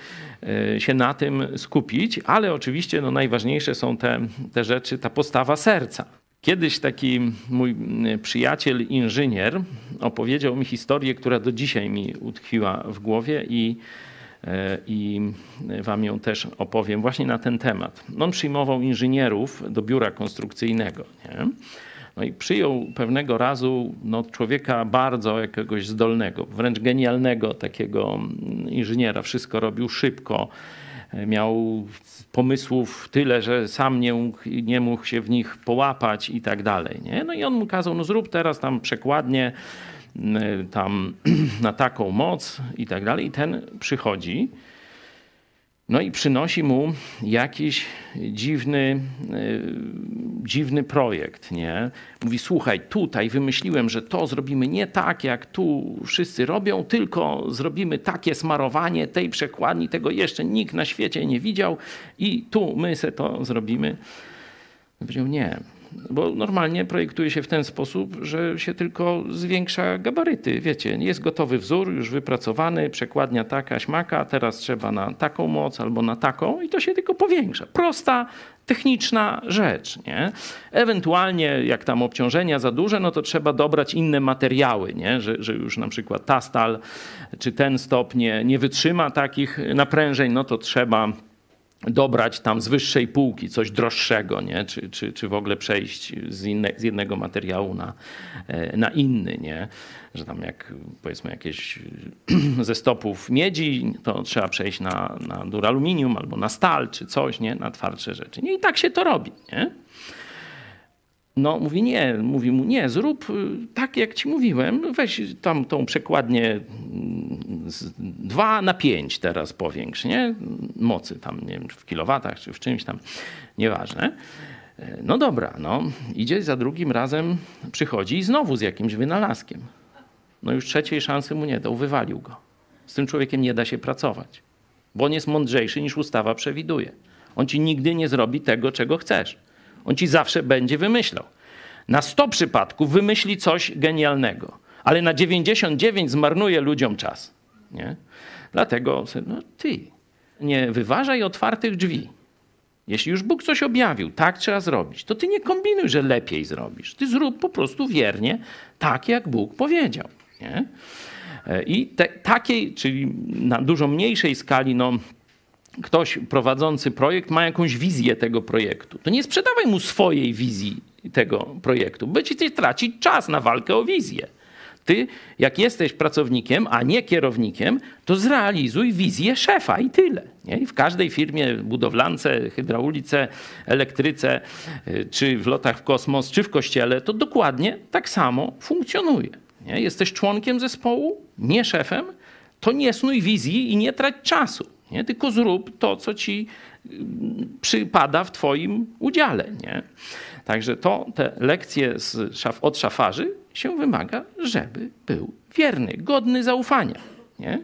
S1: się na tym skupić, ale oczywiście no, najważniejsze są te, te rzeczy, ta postawa serca. Kiedyś taki mój przyjaciel, inżynier, opowiedział mi historię, która do dzisiaj mi utkwiła w głowie i, i wam ją też opowiem właśnie na ten temat. On przyjmował inżynierów do biura konstrukcyjnego. Nie? No i przyjął pewnego razu no, człowieka bardzo jakiegoś zdolnego, wręcz genialnego takiego mm, inżyniera. Wszystko robił szybko. E, Miał pomysłów tyle, że sam nie mógł, nie mógł się w nich połapać i tak dalej. Nie? No i on mu kazał, no zrób teraz tam przekładnie tam [CLEARS THROAT] na taką moc i tak dalej. I ten przychodzi. No i przynosi mu jakiś dziwny, yy, dziwny projekt, nie? Mówi, słuchaj, tutaj wymyśliłem, że to zrobimy nie tak, jak tu wszyscy robią, tylko zrobimy takie smarowanie tej przekładni, tego jeszcze nikt na świecie nie widział i tu my se to zrobimy. Powiedział, nie, bo normalnie projektuje się w ten sposób, że się tylko zwiększa gabaryty. Wiecie, jest gotowy wzór, już wypracowany, przekładnia taka, śmaka, teraz trzeba na taką moc albo na taką i to się tylko powiększa. Prosta, techniczna rzecz. Nie? Ewentualnie jak tam obciążenia za duże, no to trzeba dobrać inne materiały, nie? Że, że już na przykład ta stal czy ten stop nie, nie wytrzyma takich naprężeń, no to trzeba dobrać tam z wyższej półki coś droższego, nie? Czy, czy, czy w ogóle przejść z, inne, z jednego materiału na, e, na inny, nie? że tam jak powiedzmy jakieś [CLEARS THROAT] ze stopów miedzi, to trzeba przejść na, na duraluminium albo na stal czy coś, nie? na twardsze rzeczy. Nie? I tak się to robi. Nie? No, mówi nie, mówi mu nie, zrób y, tak jak ci mówiłem, weź tam tą przekładnię mm, z 2 na 5 teraz powiększ, nie? Mocy tam, nie wiem, w kilowatach, czy w czymś tam, nieważne. E, No dobra, no, idzie za drugim razem, przychodzi i znowu z jakimś wynalazkiem. No już trzeciej szansy mu nie dał, wywalił go. z tym człowiekiem nie da się pracować, bo on jest mądrzejszy niż ustawa przewiduje. On ci nigdy nie zrobi tego, czego chcesz. On ci zawsze będzie wymyślał. Na 100 przypadków wymyśli coś genialnego, ale na 99 zmarnuje ludziom czas. Nie? Dlatego, no ty, nie wyważaj otwartych drzwi. Jeśli już Bóg coś objawił, tak trzeba zrobić, to ty nie kombinuj, że lepiej zrobisz. Ty zrób po prostu wiernie tak, jak Bóg powiedział. Nie? I te, takiej, czyli na dużo mniejszej skali, no, ktoś prowadzący projekt ma jakąś wizję tego projektu. To nie sprzedawaj mu swojej wizji tego projektu, bo ci tracić czas na walkę o wizję. Ty, jak jesteś pracownikiem, a nie kierownikiem, to zrealizuj wizję szefa i tyle. Nie? I w każdej firmie, budowlance, hydraulice, elektryce, y, czy w lotach w kosmos, czy w kościele, to dokładnie tak samo funkcjonuje. Nie? Jesteś członkiem zespołu, nie szefem, to nie snuj wizji i nie trać czasu. Nie? Tylko zrób to, co ci y, przypada w twoim udziale. Nie? Także to, te lekcje z szaf, od szafarzy się wymaga, żeby był wierny, godny zaufania. Nie?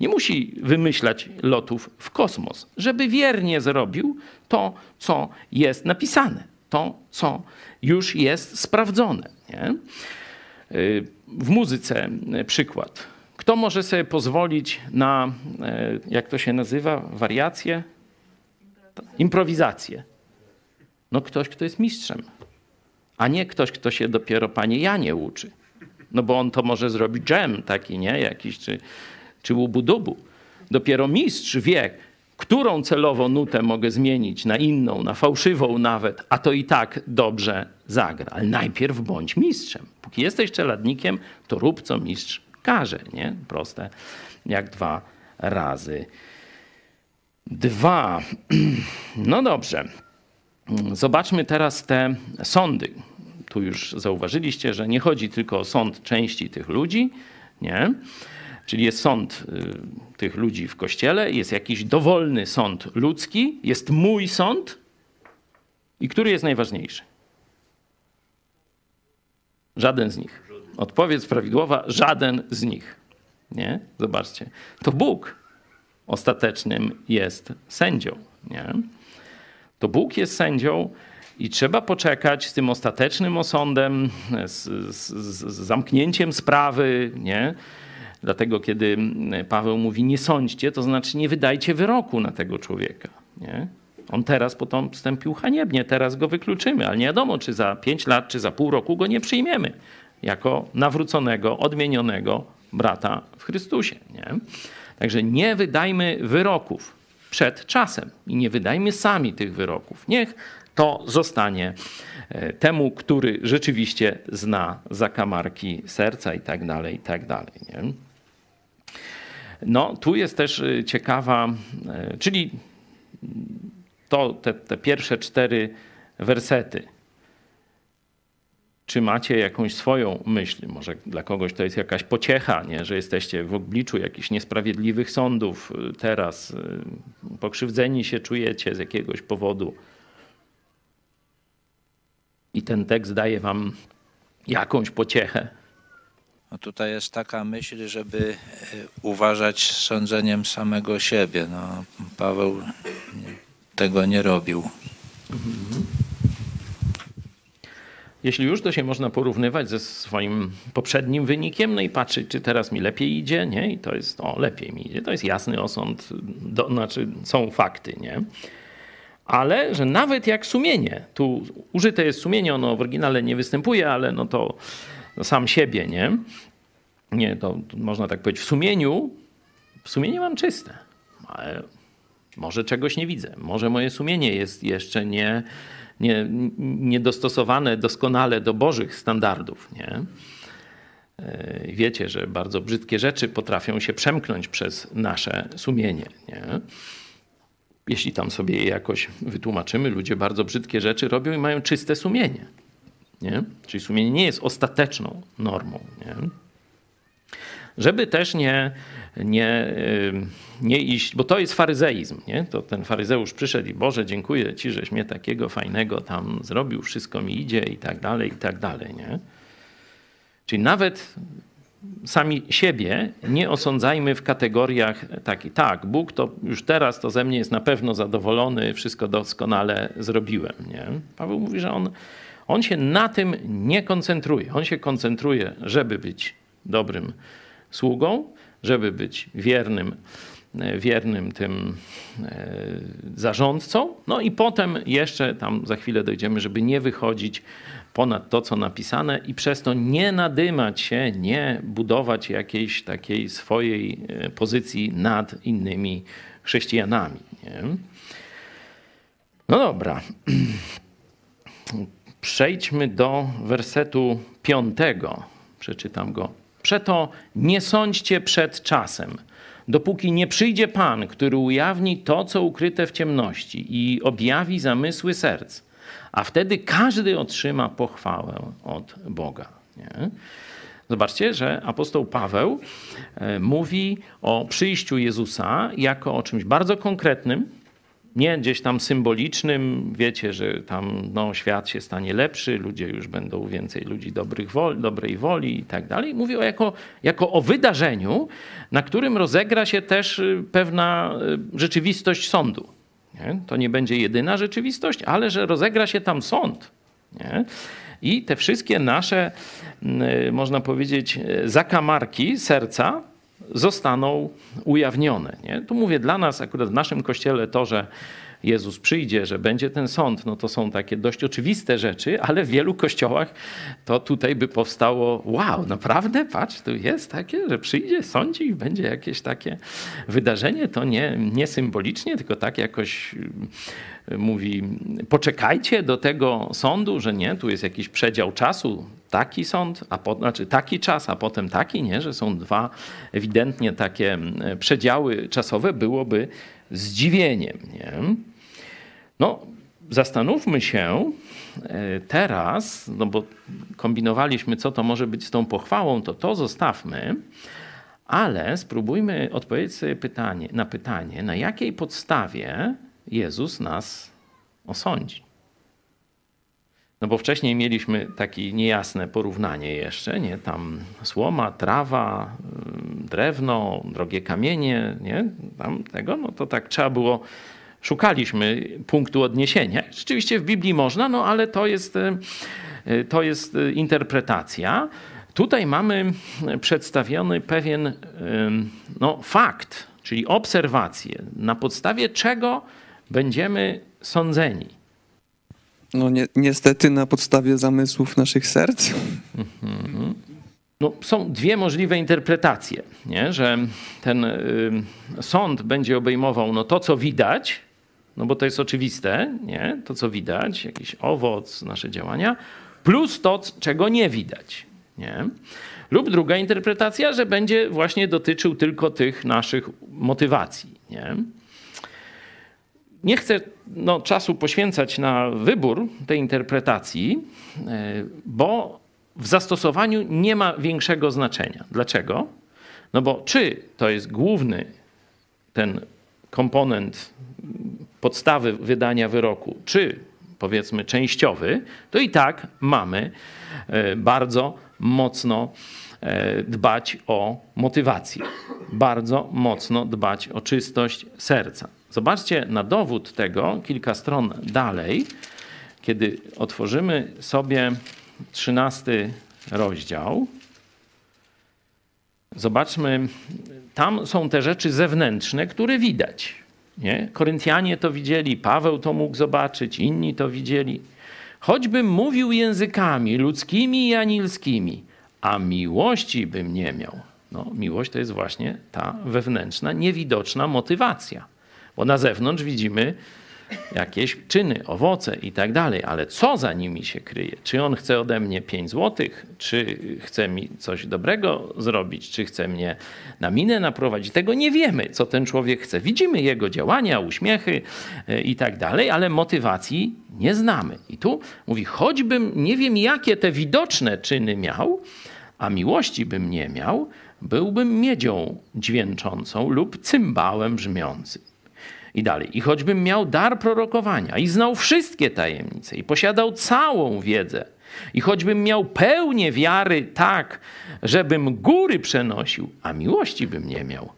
S1: nie musi wymyślać lotów w kosmos, żeby wiernie zrobił to, co jest napisane, to, co już jest sprawdzone. Nie? Y, w muzyce przykład. Kto może sobie pozwolić na, e, jak to się nazywa, wariacje? Improwizację. No ktoś, kto jest mistrzem, a nie ktoś, kto się dopiero panie Janie uczy. No bo on to może zrobić dżem taki, nie? Jakiś, czy, czy łubu-dubu. Dopiero mistrz wie, którą celowo nutę mogę zmienić na inną, na fałszywą nawet, a to i tak dobrze zagra. Ale najpierw bądź mistrzem. Póki jesteś czeladnikiem, to rób co mistrz każe, nie? Proste jak dwa razy. Dwa. [CLEARS THROAT] No dobrze. Zobaczmy teraz te sądy. Tu już zauważyliście, że nie chodzi tylko o sąd części tych ludzi, nie? Czyli jest sąd y, tych ludzi w kościele, jest jakiś dowolny sąd ludzki, jest mój sąd. I który jest najważniejszy? Żaden z nich. Odpowiedź prawidłowa: żaden z nich. Nie? Zobaczcie. To Bóg ostatecznym jest sędzią. Nie? To Bóg jest sędzią i trzeba poczekać z tym ostatecznym osądem, z, z, z zamknięciem sprawy, nie? Dlatego, kiedy Paweł mówi nie sądźcie, to znaczy nie wydajcie wyroku na tego człowieka. Nie? On teraz postąpił haniebnie, teraz go wykluczymy, ale nie wiadomo, czy za pięć lat, czy za pół roku go nie przyjmiemy jako nawróconego, odmienionego brata w Chrystusie. Nie? Także nie wydajmy wyroków przed czasem i nie wydajmy sami tych wyroków. Niech to zostanie e, temu, który rzeczywiście zna zakamarki serca i tak dalej, i tak dalej. Nie? No, tu jest też e, ciekawa, e, czyli to, te, te pierwsze cztery wersety. Czy macie jakąś swoją myśl? Może dla kogoś to jest jakaś pociecha, nie? że jesteście w obliczu jakichś niesprawiedliwych sądów teraz, pokrzywdzeni się czujecie z jakiegoś powodu. I ten tekst daje wam jakąś pociechę.
S9: No tutaj jest taka myśl, żeby uważać z sądzeniem samego siebie. No, Paweł tego nie robił.
S1: Jeśli już, to się można porównywać ze swoim poprzednim wynikiem, no i patrzeć, czy teraz mi lepiej idzie, nie? I to jest, o, lepiej mi idzie. To jest jasny osąd, do, znaczy są fakty, nie? Ale, że nawet jak sumienie, tu użyte jest sumienie, ono w oryginale nie występuje, ale no to sam siebie, nie? Nie, to można tak powiedzieć, w sumieniu, w sumieniu mam czyste, ale może czegoś nie widzę, może moje sumienie jest jeszcze nie, nie, nie dostosowane doskonale do Bożych standardów, nie? Wiecie, że bardzo brzydkie rzeczy potrafią się przemknąć przez nasze sumienie, nie? jeśli tam sobie je jakoś wytłumaczymy, ludzie bardzo brzydkie rzeczy robią i mają czyste sumienie. Nie? Czyli sumienie nie jest ostateczną normą. Nie? Żeby też nie, nie, nie iść, bo to jest faryzeizm. Nie? To ten faryzeusz przyszedł i Boże, dziękuję Ci, żeś mnie takiego fajnego tam zrobił, wszystko mi idzie i tak dalej, i tak dalej. Nie? Czyli nawet sami siebie nie osądzajmy w kategoriach takich, tak, Bóg to już teraz to ze mnie jest na pewno zadowolony, wszystko doskonale zrobiłem. Nie? Paweł mówi, że on, on się na tym nie koncentruje. On się koncentruje, żeby być dobrym sługą, żeby być wiernym, wiernym tym e, zarządcą. No i potem jeszcze tam za chwilę dojdziemy, żeby nie wychodzić ponad to, co napisane i przez to nie nadymać się, nie budować jakiejś takiej swojej e, pozycji nad innymi chrześcijanami. Nie? No dobra. Przejdźmy do wersetu piątego. Przeczytam go. Przeto nie sądźcie przed czasem, dopóki nie przyjdzie Pan, który ujawni to, co ukryte w ciemności i objawi zamysły serc a wtedy każdy otrzyma pochwałę od Boga. Nie? Zobaczcie, że apostoł Paweł e, mówi o przyjściu Jezusa jako o czymś bardzo konkretnym, nie gdzieś tam symbolicznym, wiecie, że tam no, świat się stanie lepszy, ludzie już będą więcej ludzi dobrych woli, dobrej woli i tak dalej. Mówi o jako, jako o wydarzeniu, na którym rozegra się też y, pewna y, rzeczywistość sądu. Nie? To nie będzie jedyna rzeczywistość, ale że rozegra się tam sąd. Nie? I te wszystkie nasze, mm, można powiedzieć, zakamarki serca zostaną ujawnione. Nie? Tu mówię dla nas, akurat w naszym kościele, to, że Jezus przyjdzie, że będzie ten sąd, no to są takie dość oczywiste rzeczy, ale w wielu kościołach to tutaj by powstało, wow, naprawdę, patrz, tu jest takie, że przyjdzie, sądzi i będzie jakieś takie wydarzenie, to nie, nie symbolicznie, tylko tak jakoś y, mówi, poczekajcie do tego sądu, że nie, tu jest jakiś przedział czasu, taki sąd, a po, znaczy taki czas, a potem taki, nie, że są dwa ewidentnie takie przedziały czasowe, byłoby zdziwieniem. Nie? No, zastanówmy się e, teraz, no bo kombinowaliśmy, co to może być z tą pochwałą, to to zostawmy, ale spróbujmy odpowiedzieć sobie pytanie, na pytanie, na jakiej podstawie Jezus nas osądzi. No bo wcześniej mieliśmy takie niejasne porównanie jeszcze, nie? Tam słoma, trawa, drewno, drogie kamienie, nie? Tam tego, no to tak trzeba było, szukaliśmy punktu odniesienia. Rzeczywiście w Biblii można, no ale to jest, e, to jest interpretacja. Tutaj mamy przedstawiony pewien no, fakt, czyli obserwację, na podstawie czego będziemy sądzeni.
S10: No ni niestety na podstawie zamysłów naszych serc.
S1: Mhm. No, są dwie możliwe interpretacje, nie? że ten y, sąd będzie obejmował no, to, co widać, no bo to jest oczywiste, nie? to, co widać, jakiś owoc, nasze działania, plus to, czego nie widać. Nie? Lub druga interpretacja, że będzie właśnie dotyczył tylko tych naszych motywacji. Nie? Nie chcę no, czasu poświęcać na wybór tej interpretacji, e, bo w zastosowaniu nie ma większego znaczenia. Dlaczego? No bo czy to jest główny ten komponent podstawy wydania wyroku, czy powiedzmy częściowy, to i tak mamy e, bardzo mocno e, dbać o motywację, bardzo mocno dbać o czystość serca. Zobaczcie na dowód tego kilka stron dalej, kiedy otworzymy sobie trzynasty rozdział. Zobaczmy, tam są te rzeczy zewnętrzne, które widać. Nie? Koryntianie to widzieli, Paweł to mógł zobaczyć, inni to widzieli. Choćbym mówił językami ludzkimi i anielskimi, a miłości bym nie miał. No, miłość to jest właśnie ta wewnętrzna, niewidoczna motywacja. Bo na zewnątrz widzimy jakieś czyny, owoce i tak dalej, ale co za nimi się kryje? Czy on chce ode mnie 5 złotych, czy chce mi coś dobrego zrobić, czy chce mnie na minę naprowadzić? Tego nie wiemy, co ten człowiek chce. Widzimy jego działania, uśmiechy e, i tak dalej, ale motywacji nie znamy. I tu mówi, choćbym nie wiem, jakie te widoczne czyny miał, a miłości bym nie miał, byłbym miedzią dźwięczącą lub cymbałem brzmiący. I dalej. I choćbym miał dar prorokowania i znał wszystkie tajemnice i posiadał całą wiedzę I choćbym miał pełnię wiary tak, żebym góry przenosił, a miłości bym nie miał,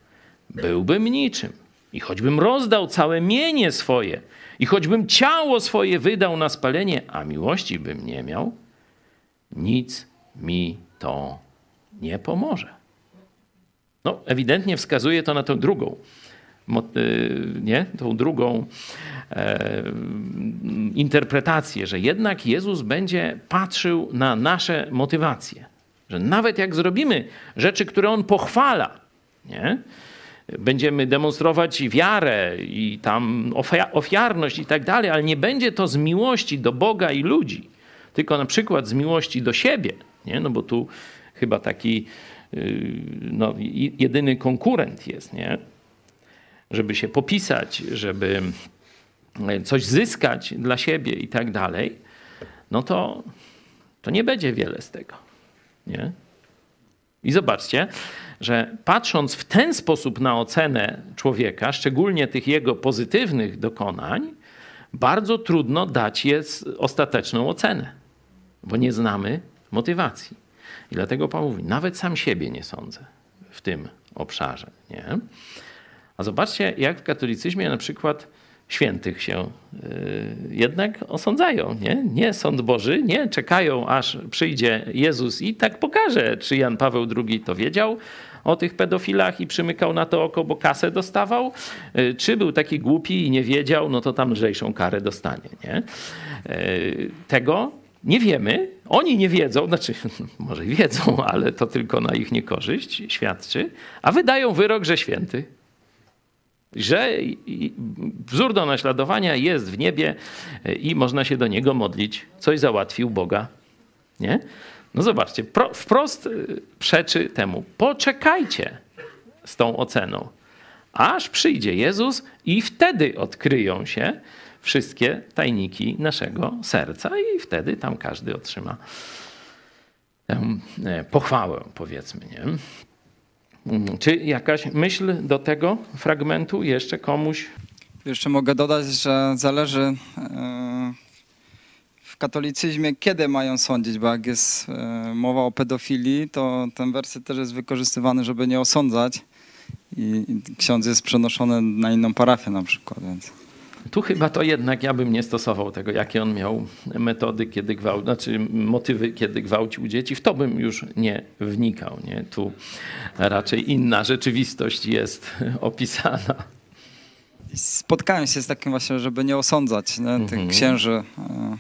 S1: byłbym niczym. I choćbym rozdał całe mienie swoje, i choćbym ciało swoje wydał na spalenie, a miłości bym nie miał, nic mi to nie pomoże. No, ewidentnie wskazuje to na tą drugą, nie? Tą drugą e, interpretację, że jednak Jezus będzie patrzył na nasze motywacje. Że nawet jak zrobimy rzeczy, które On pochwala, nie? będziemy demonstrować wiarę i tam ofia- ofiarność i tak dalej, ale nie będzie to z miłości do Boga i ludzi, tylko na przykład z miłości do siebie, nie? No bo tu chyba taki yy, no, jedyny konkurent jest, nie? Żeby się popisać, żeby coś zyskać dla siebie i tak dalej, no to, to nie będzie wiele z tego, nie? I zobaczcie, że patrząc w ten sposób na ocenę człowieka, szczególnie tych jego pozytywnych dokonań, bardzo trudno dać je ostateczną ocenę, bo nie znamy motywacji. I dlatego Paweł mówi, nawet sam siebie nie sądzę w tym obszarze. Nie? A zobaczcie, jak w katolicyzmie na przykład świętych się y, jednak osądzają. Nie? nie sąd Boży, nie czekają, aż przyjdzie Jezus i tak pokaże, czy Jan Paweł II to wiedział o tych pedofilach i przymykał na to oko, bo kasę dostawał, y, czy był taki głupi i nie wiedział, no to tam lżejszą karę dostanie. Nie? Y, Tego nie wiemy, oni nie wiedzą, znaczy [LAUGHS] może wiedzą, ale to tylko na ich niekorzyść świadczy, a wydają wyrok, że święty że wzór do naśladowania jest w niebie e, i można się do niego modlić. Coś załatwił Boga. Nie? No zobaczcie, pro, wprost y, przeczy temu. Poczekajcie z tą oceną, aż przyjdzie Jezus i wtedy odkryją się wszystkie tajniki naszego serca i wtedy tam każdy otrzyma tę e, pochwałę, powiedzmy, nie? Mm, Czy jakaś myśl do tego fragmentu jeszcze komuś?
S11: Jeszcze mogę dodać, że zależy e, w katolicyzmie, kiedy mają sądzić, bo jak jest e, mowa o pedofilii, to ten werset też jest wykorzystywany, żeby nie osądzać i ksiądz jest przenoszony na inną parafię na przykład, więc...
S1: Tu chyba to jednak ja bym nie stosował tego, jakie on miał metody, kiedy gwałcił, znaczy motywy, kiedy gwałcił dzieci. W to bym już nie wnikał. Nie? Tu raczej inna rzeczywistość jest [LAUGHS] opisana.
S11: Spotkałem się z takim właśnie, żeby nie osądzać nie? tych
S1: Mhm.
S11: księży, e,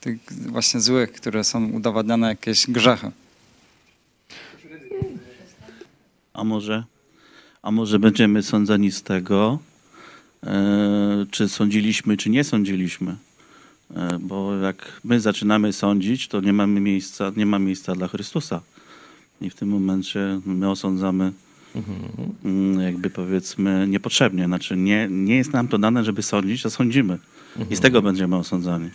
S11: tych właśnie złych, które są udowadniane jakieś grzechy.
S12: A może, a może będziemy sądzeni z tego, czy sądziliśmy, czy nie sądziliśmy. E, bo jak my zaczynamy sądzić, to nie mamy miejsca, nie ma miejsca dla Chrystusa. I w tym momencie my osądzamy mm, jakby powiedzmy niepotrzebnie. Znaczy nie, nie jest nam to dane, żeby sądzić, a sądzimy. I z tego będziemy osądzani.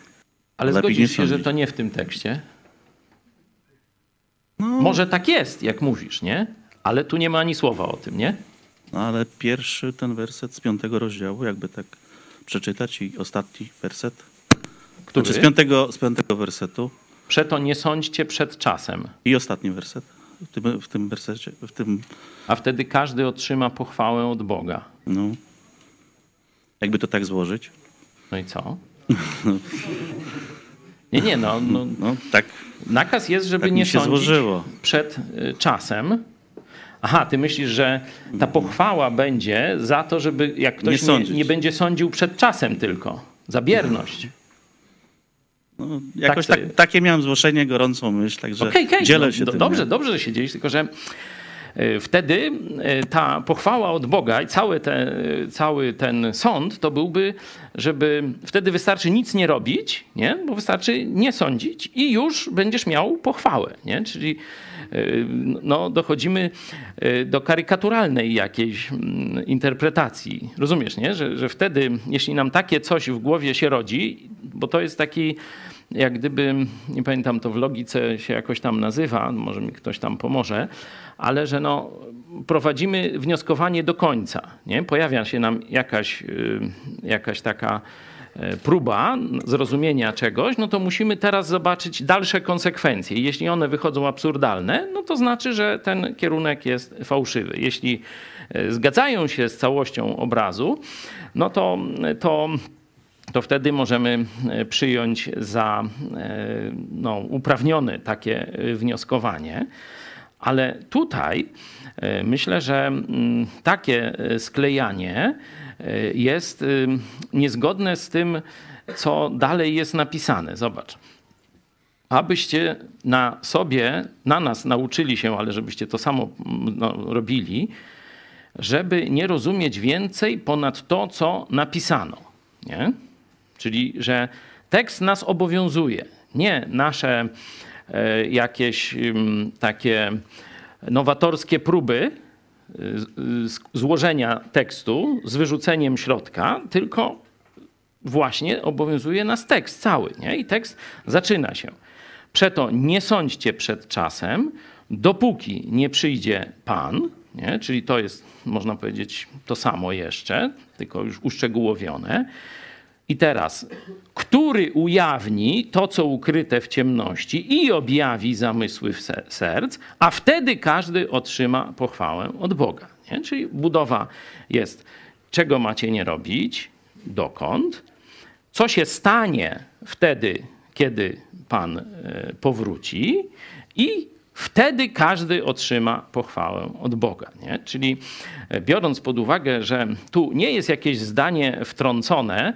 S1: Ale
S12: Lepiej
S1: zgodzisz się, że to nie w tym tekście?
S12: No,
S1: Może tak jest, jak mówisz, nie? Ale tu nie ma ani słowa o tym, nie?
S12: No, ale pierwszy ten werset z piątego rozdziału, jakby tak przeczytać i ostatni werset.
S1: Który?
S12: Znaczy z piątego, z piątego wersetu
S1: Przeto nie sądźcie przed czasem,
S12: i ostatni werset w tym, w tym wersecie, w tym,
S1: a wtedy każdy otrzyma pochwałę od Boga.
S12: no, jakby to tak złożyć.
S1: No i co? [LAUGHS] Nie, nie, no, no
S12: No tak,
S1: nakaz jest, żeby
S12: tak
S1: nie sądzić
S12: złożyło.
S1: przed y, czasem. Aha, ty myślisz, że ta pochwała będzie za to, żeby jak ktoś
S12: Nie
S1: nie, nie, będzie sądził przed czasem tylko. Za bierność.
S12: No, jakoś
S1: Tak
S12: tak,
S1: to-
S12: takie miałem zgłoszenie, gorącą myśl, także
S1: okej,
S12: dzielę
S1: no,
S12: się
S1: do,
S12: tym.
S1: Dobrze,
S12: nie?
S1: dobrze, że się dzielisz, tylko że y, wtedy y, ta pochwała od Boga i cały, te, cały ten sąd to byłby, żeby wtedy wystarczy nic nie robić, nie? bo wystarczy nie sądzić i już będziesz miał pochwałę. Nie? Czyli no, dochodzimy y, do karykaturalnej jakiejś mm, interpretacji. Rozumiesz, nie? Że, że wtedy, jeśli nam takie coś w głowie się rodzi, bo to jest taki jak gdyby, nie pamiętam to w logice się jakoś tam nazywa, może mi ktoś tam pomoże, ale że no, prowadzimy wnioskowanie do końca. Nie? Pojawia się nam jakaś, y, jakaś taka e, próba zrozumienia czegoś, no to musimy teraz zobaczyć dalsze konsekwencje. Jeśli one wychodzą absurdalne, no to znaczy, że ten kierunek jest fałszywy. Jeśli e, zgadzają się z całością obrazu, no to, to to wtedy możemy e, przyjąć za no, uprawnione takie wnioskowanie. Ale tutaj myślę, że mm, takie sklejanie jest niezgodne z tym, co dalej jest napisane. Zobacz. Abyście na sobie, na nas nauczyli się, ale żebyście to samo mm, no, robili, żeby nie rozumieć więcej ponad to, co napisano. Nie? Czyli, że tekst nas obowiązuje, nie nasze e, jakieś takie nowatorskie próby, złożenia tekstu z wyrzuceniem środka, tylko właśnie obowiązuje nas tekst cały. Nie? I tekst zaczyna się. Przeto nie sądźcie przed czasem, dopóki nie przyjdzie Pan, nie? czyli to jest, można powiedzieć, to samo jeszcze, tylko już uszczegółowione. I teraz, który ujawni to, co ukryte w ciemności i objawi zamysły serc, a wtedy każdy otrzyma pochwałę od Boga. Nie? Czyli budowa jest, czego macie nie robić, dokąd, co się stanie wtedy, kiedy Pan e, powróci i wtedy każdy otrzyma pochwałę od Boga. Nie? Czyli e, biorąc pod uwagę, że tu nie jest jakieś zdanie wtrącone,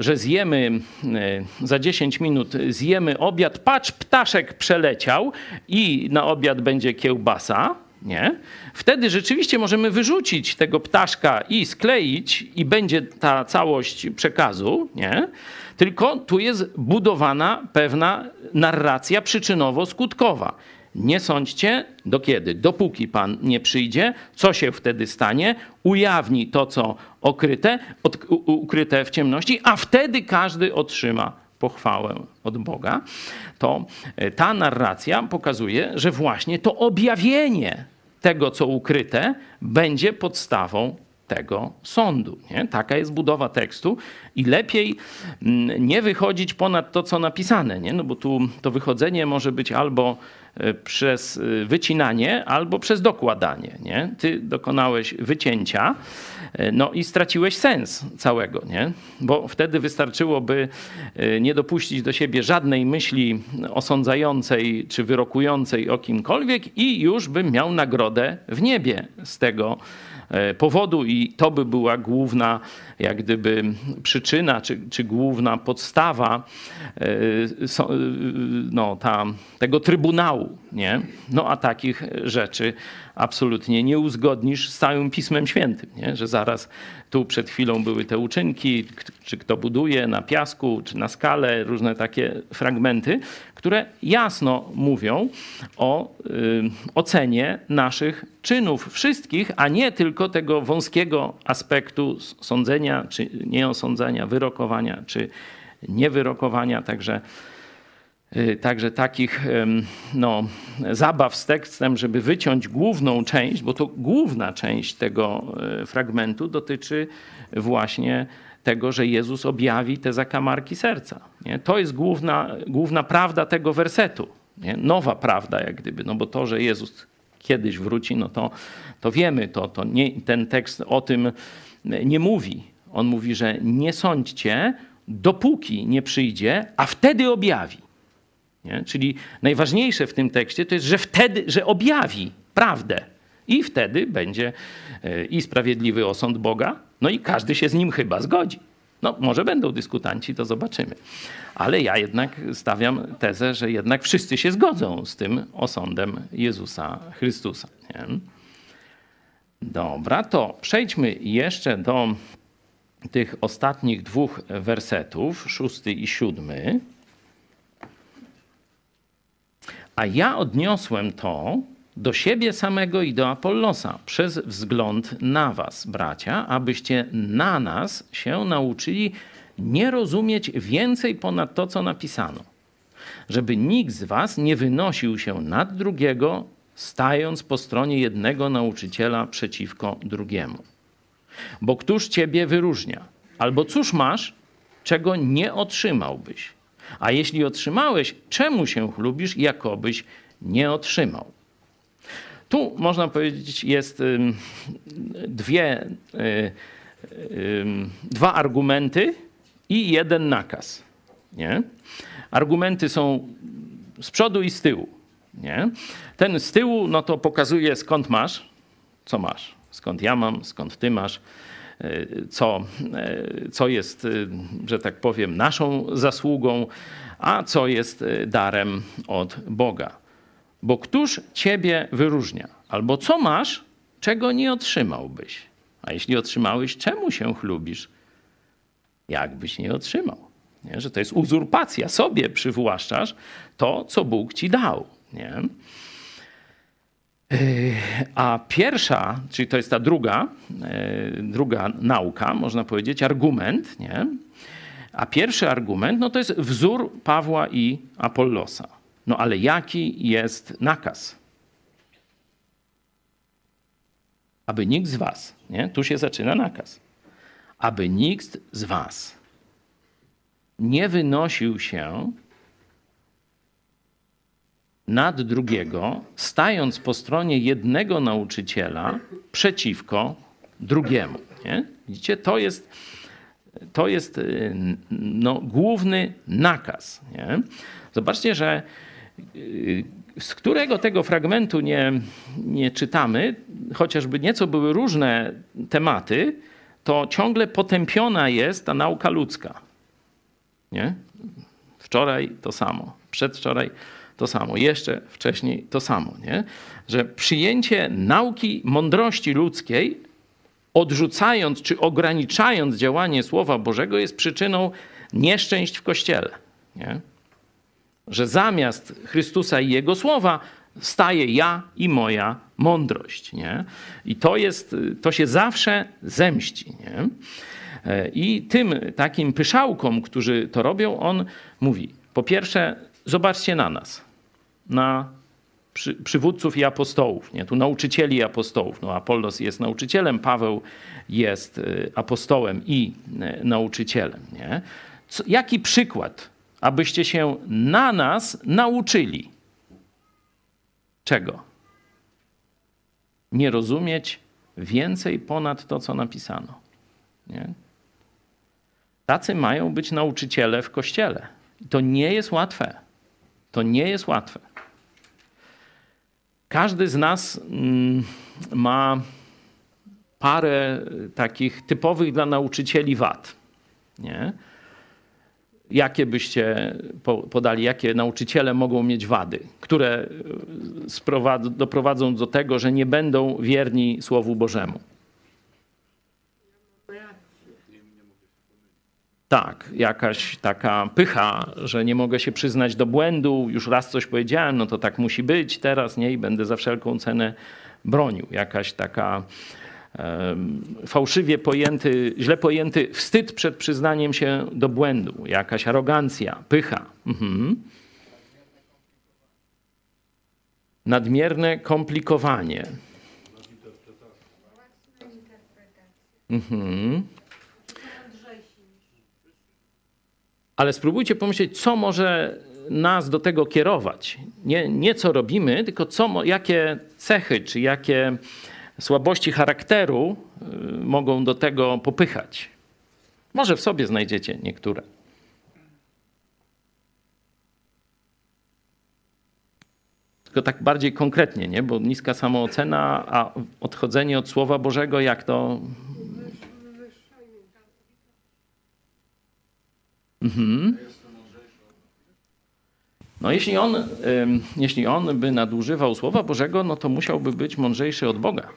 S1: że zjemy e, za 10 minut zjemy obiad, patrz, ptaszek przeleciał i na obiad będzie kiełbasa, nie? Wtedy rzeczywiście możemy wyrzucić tego ptaszka i skleić i będzie ta całość przekazu, nie? Tylko tu jest budowana pewna narracja przyczynowo-skutkowa. Nie sądźcie do kiedy? Dopóki Pan nie przyjdzie, co się wtedy stanie? Ujawni to, co okryte, od, ukryte w ciemności, a wtedy każdy otrzyma pochwałę od Boga. To e, ta narracja pokazuje, że właśnie to objawienie tego, co ukryte, będzie podstawą tego sądu. Nie? Taka jest budowa tekstu i lepiej mm, nie wychodzić ponad to, co napisane, nie? No bo tu to wychodzenie może być albo e, przez e, wycinanie, albo przez dokładanie. Nie? Ty dokonałeś wycięcia, e, no i straciłeś sens całego, nie? bo wtedy wystarczyłoby nie dopuścić do siebie żadnej myśli osądzającej czy wyrokującej o kimkolwiek i już bym miał nagrodę w niebie z tego powodu i to by była główna jak gdyby przyczyna, czy, czy główna podstawa e, e, no, ta, tego trybunału. Nie? No a takich rzeczy absolutnie nie uzgodnisz z całym Pismem Świętym, nie? że zaraz tu przed chwilą były te uczynki, czy kto buduje na piasku, czy na skale, różne takie fragmenty, które jasno mówią o y, ocenie naszych czynów wszystkich, a nie tylko tego wąskiego aspektu sądzenia, czy nieosądzenia, wyrokowania, czy niewyrokowania. Także także takich no, zabaw z tekstem, żeby wyciąć główną część, bo to główna część tego y, fragmentu dotyczy właśnie tego, że Jezus objawi te zakamarki serca. Nie? To jest główna, główna prawda tego wersetu. Nie? Nowa prawda, jak gdyby, no bo to, że Jezus kiedyś wróci, no to, to wiemy, to, to nie, ten tekst o tym nie mówi. On mówi, że nie sądźcie, dopóki nie przyjdzie, a wtedy objawi. Nie? Czyli najważniejsze w tym tekście to jest, że wtedy, że objawi prawdę. I wtedy będzie e, i sprawiedliwy osąd Boga, no i każdy się z nim chyba zgodzi. No, może będą dyskutanci, to zobaczymy. Ale ja jednak stawiam tezę, że jednak wszyscy się zgodzą z tym osądem Jezusa Chrystusa. Nie? Dobra, to przejdźmy jeszcze do tych ostatnich dwóch wersetów, szósty i siódmy. A ja odniosłem to do siebie samego i do Apollosa przez wzgląd na was, bracia, abyście na nas się nauczyli nie rozumieć więcej ponad to, co napisano. Żeby nikt z was nie wynosił się nad drugiego, stając po stronie jednego nauczyciela przeciwko drugiemu. Bo któż ciebie wyróżnia? Albo cóż masz, czego nie otrzymałbyś? A jeśli otrzymałeś, czemu się chlubisz, jakobyś nie otrzymał? Tu można powiedzieć, jest dwie, y, dwa argumenty i jeden nakaz. Nie? Argumenty są z przodu i z tyłu. Nie? Ten z tyłu no to pokazuje skąd masz, co masz, skąd ja mam, skąd ty masz, co, y, co jest, y, że tak powiem, naszą zasługą, a co jest darem od Boga. Bo któż ciebie wyróżnia? Albo co masz, czego nie otrzymałbyś? A jeśli otrzymałeś, czemu się chlubisz? Jakbyś nie otrzymał? Nie? Że to jest uzurpacja. Sobie przywłaszczasz to, co Bóg ci dał. Nie? Yy, A pierwsza, czyli to jest ta druga, yy, druga nauka, można powiedzieć, argument, nie? A pierwszy argument, no to jest wzór Pawła i Apollosa. No ale jaki jest nakaz? Aby nikt z was, nie? Tu się zaczyna nakaz. Aby nikt z was nie wynosił się nad drugiego, stając po stronie jednego nauczyciela przeciwko drugiemu. Nie? Widzicie, to jest, to jest y, no, główny nakaz. Nie? Zobaczcie, że y, z którego tego fragmentu nie, nie czytamy, chociażby nieco były różne tematy, to ciągle potępiona jest ta nauka ludzka. Nie? Wczoraj to samo, przedwczoraj to samo, jeszcze wcześniej to samo, nie? Że przyjęcie nauki mądrości ludzkiej, odrzucając czy ograniczając działanie Słowa Bożego, jest przyczyną nieszczęść w Kościele, nie? Że zamiast Chrystusa i Jego Słowa staje ja i moja mądrość, nie? I to jest, to się zawsze zemści, nie? I tym takim pyszałkom, którzy to robią, on mówi: po pierwsze, zobaczcie na nas, na przy, przywódców i apostołów, nie? tu nauczycieli i apostołów. No, Apollos jest nauczycielem, Paweł jest y, apostołem i y, nauczycielem. Nie? Co, jaki przykład, abyście się na nas nauczyli? Czego? Nie rozumieć więcej ponad to, co napisano. Nie? Tacy mają być nauczyciele w kościele. To nie jest łatwe. To nie jest łatwe. Każdy z nas mm, ma parę takich typowych dla nauczycieli wad. Nie? Jakie byście podali, jakie nauczyciele mogą mieć wady, które doprowadzą do tego, że nie będą wierni Słowu Bożemu? Tak, jakaś taka pycha, że nie mogę się przyznać do błędu, już raz coś powiedziałem, no to tak musi być, teraz nie i będę za wszelką cenę bronił. Jakaś taka fałszywie pojęty, źle pojęty wstyd przed przyznaniem się do błędu, jakaś arogancja, pycha. Mhm. Nadmierne komplikowanie. Mhm. Ale spróbujcie pomyśleć, co może nas do tego kierować. Nie, nie co robimy, tylko co, jakie cechy czy jakie słabości charakteru y, mogą do tego popychać. Może w sobie znajdziecie niektóre. Tylko tak bardziej konkretnie, nie? bo niska samoocena, a odchodzenie od Słowa Bożego, jak to Mhm. No jeśli on, jeśli on by nadużywał Słowa Bożego, no to musiałby być mądrzejszy od Boga.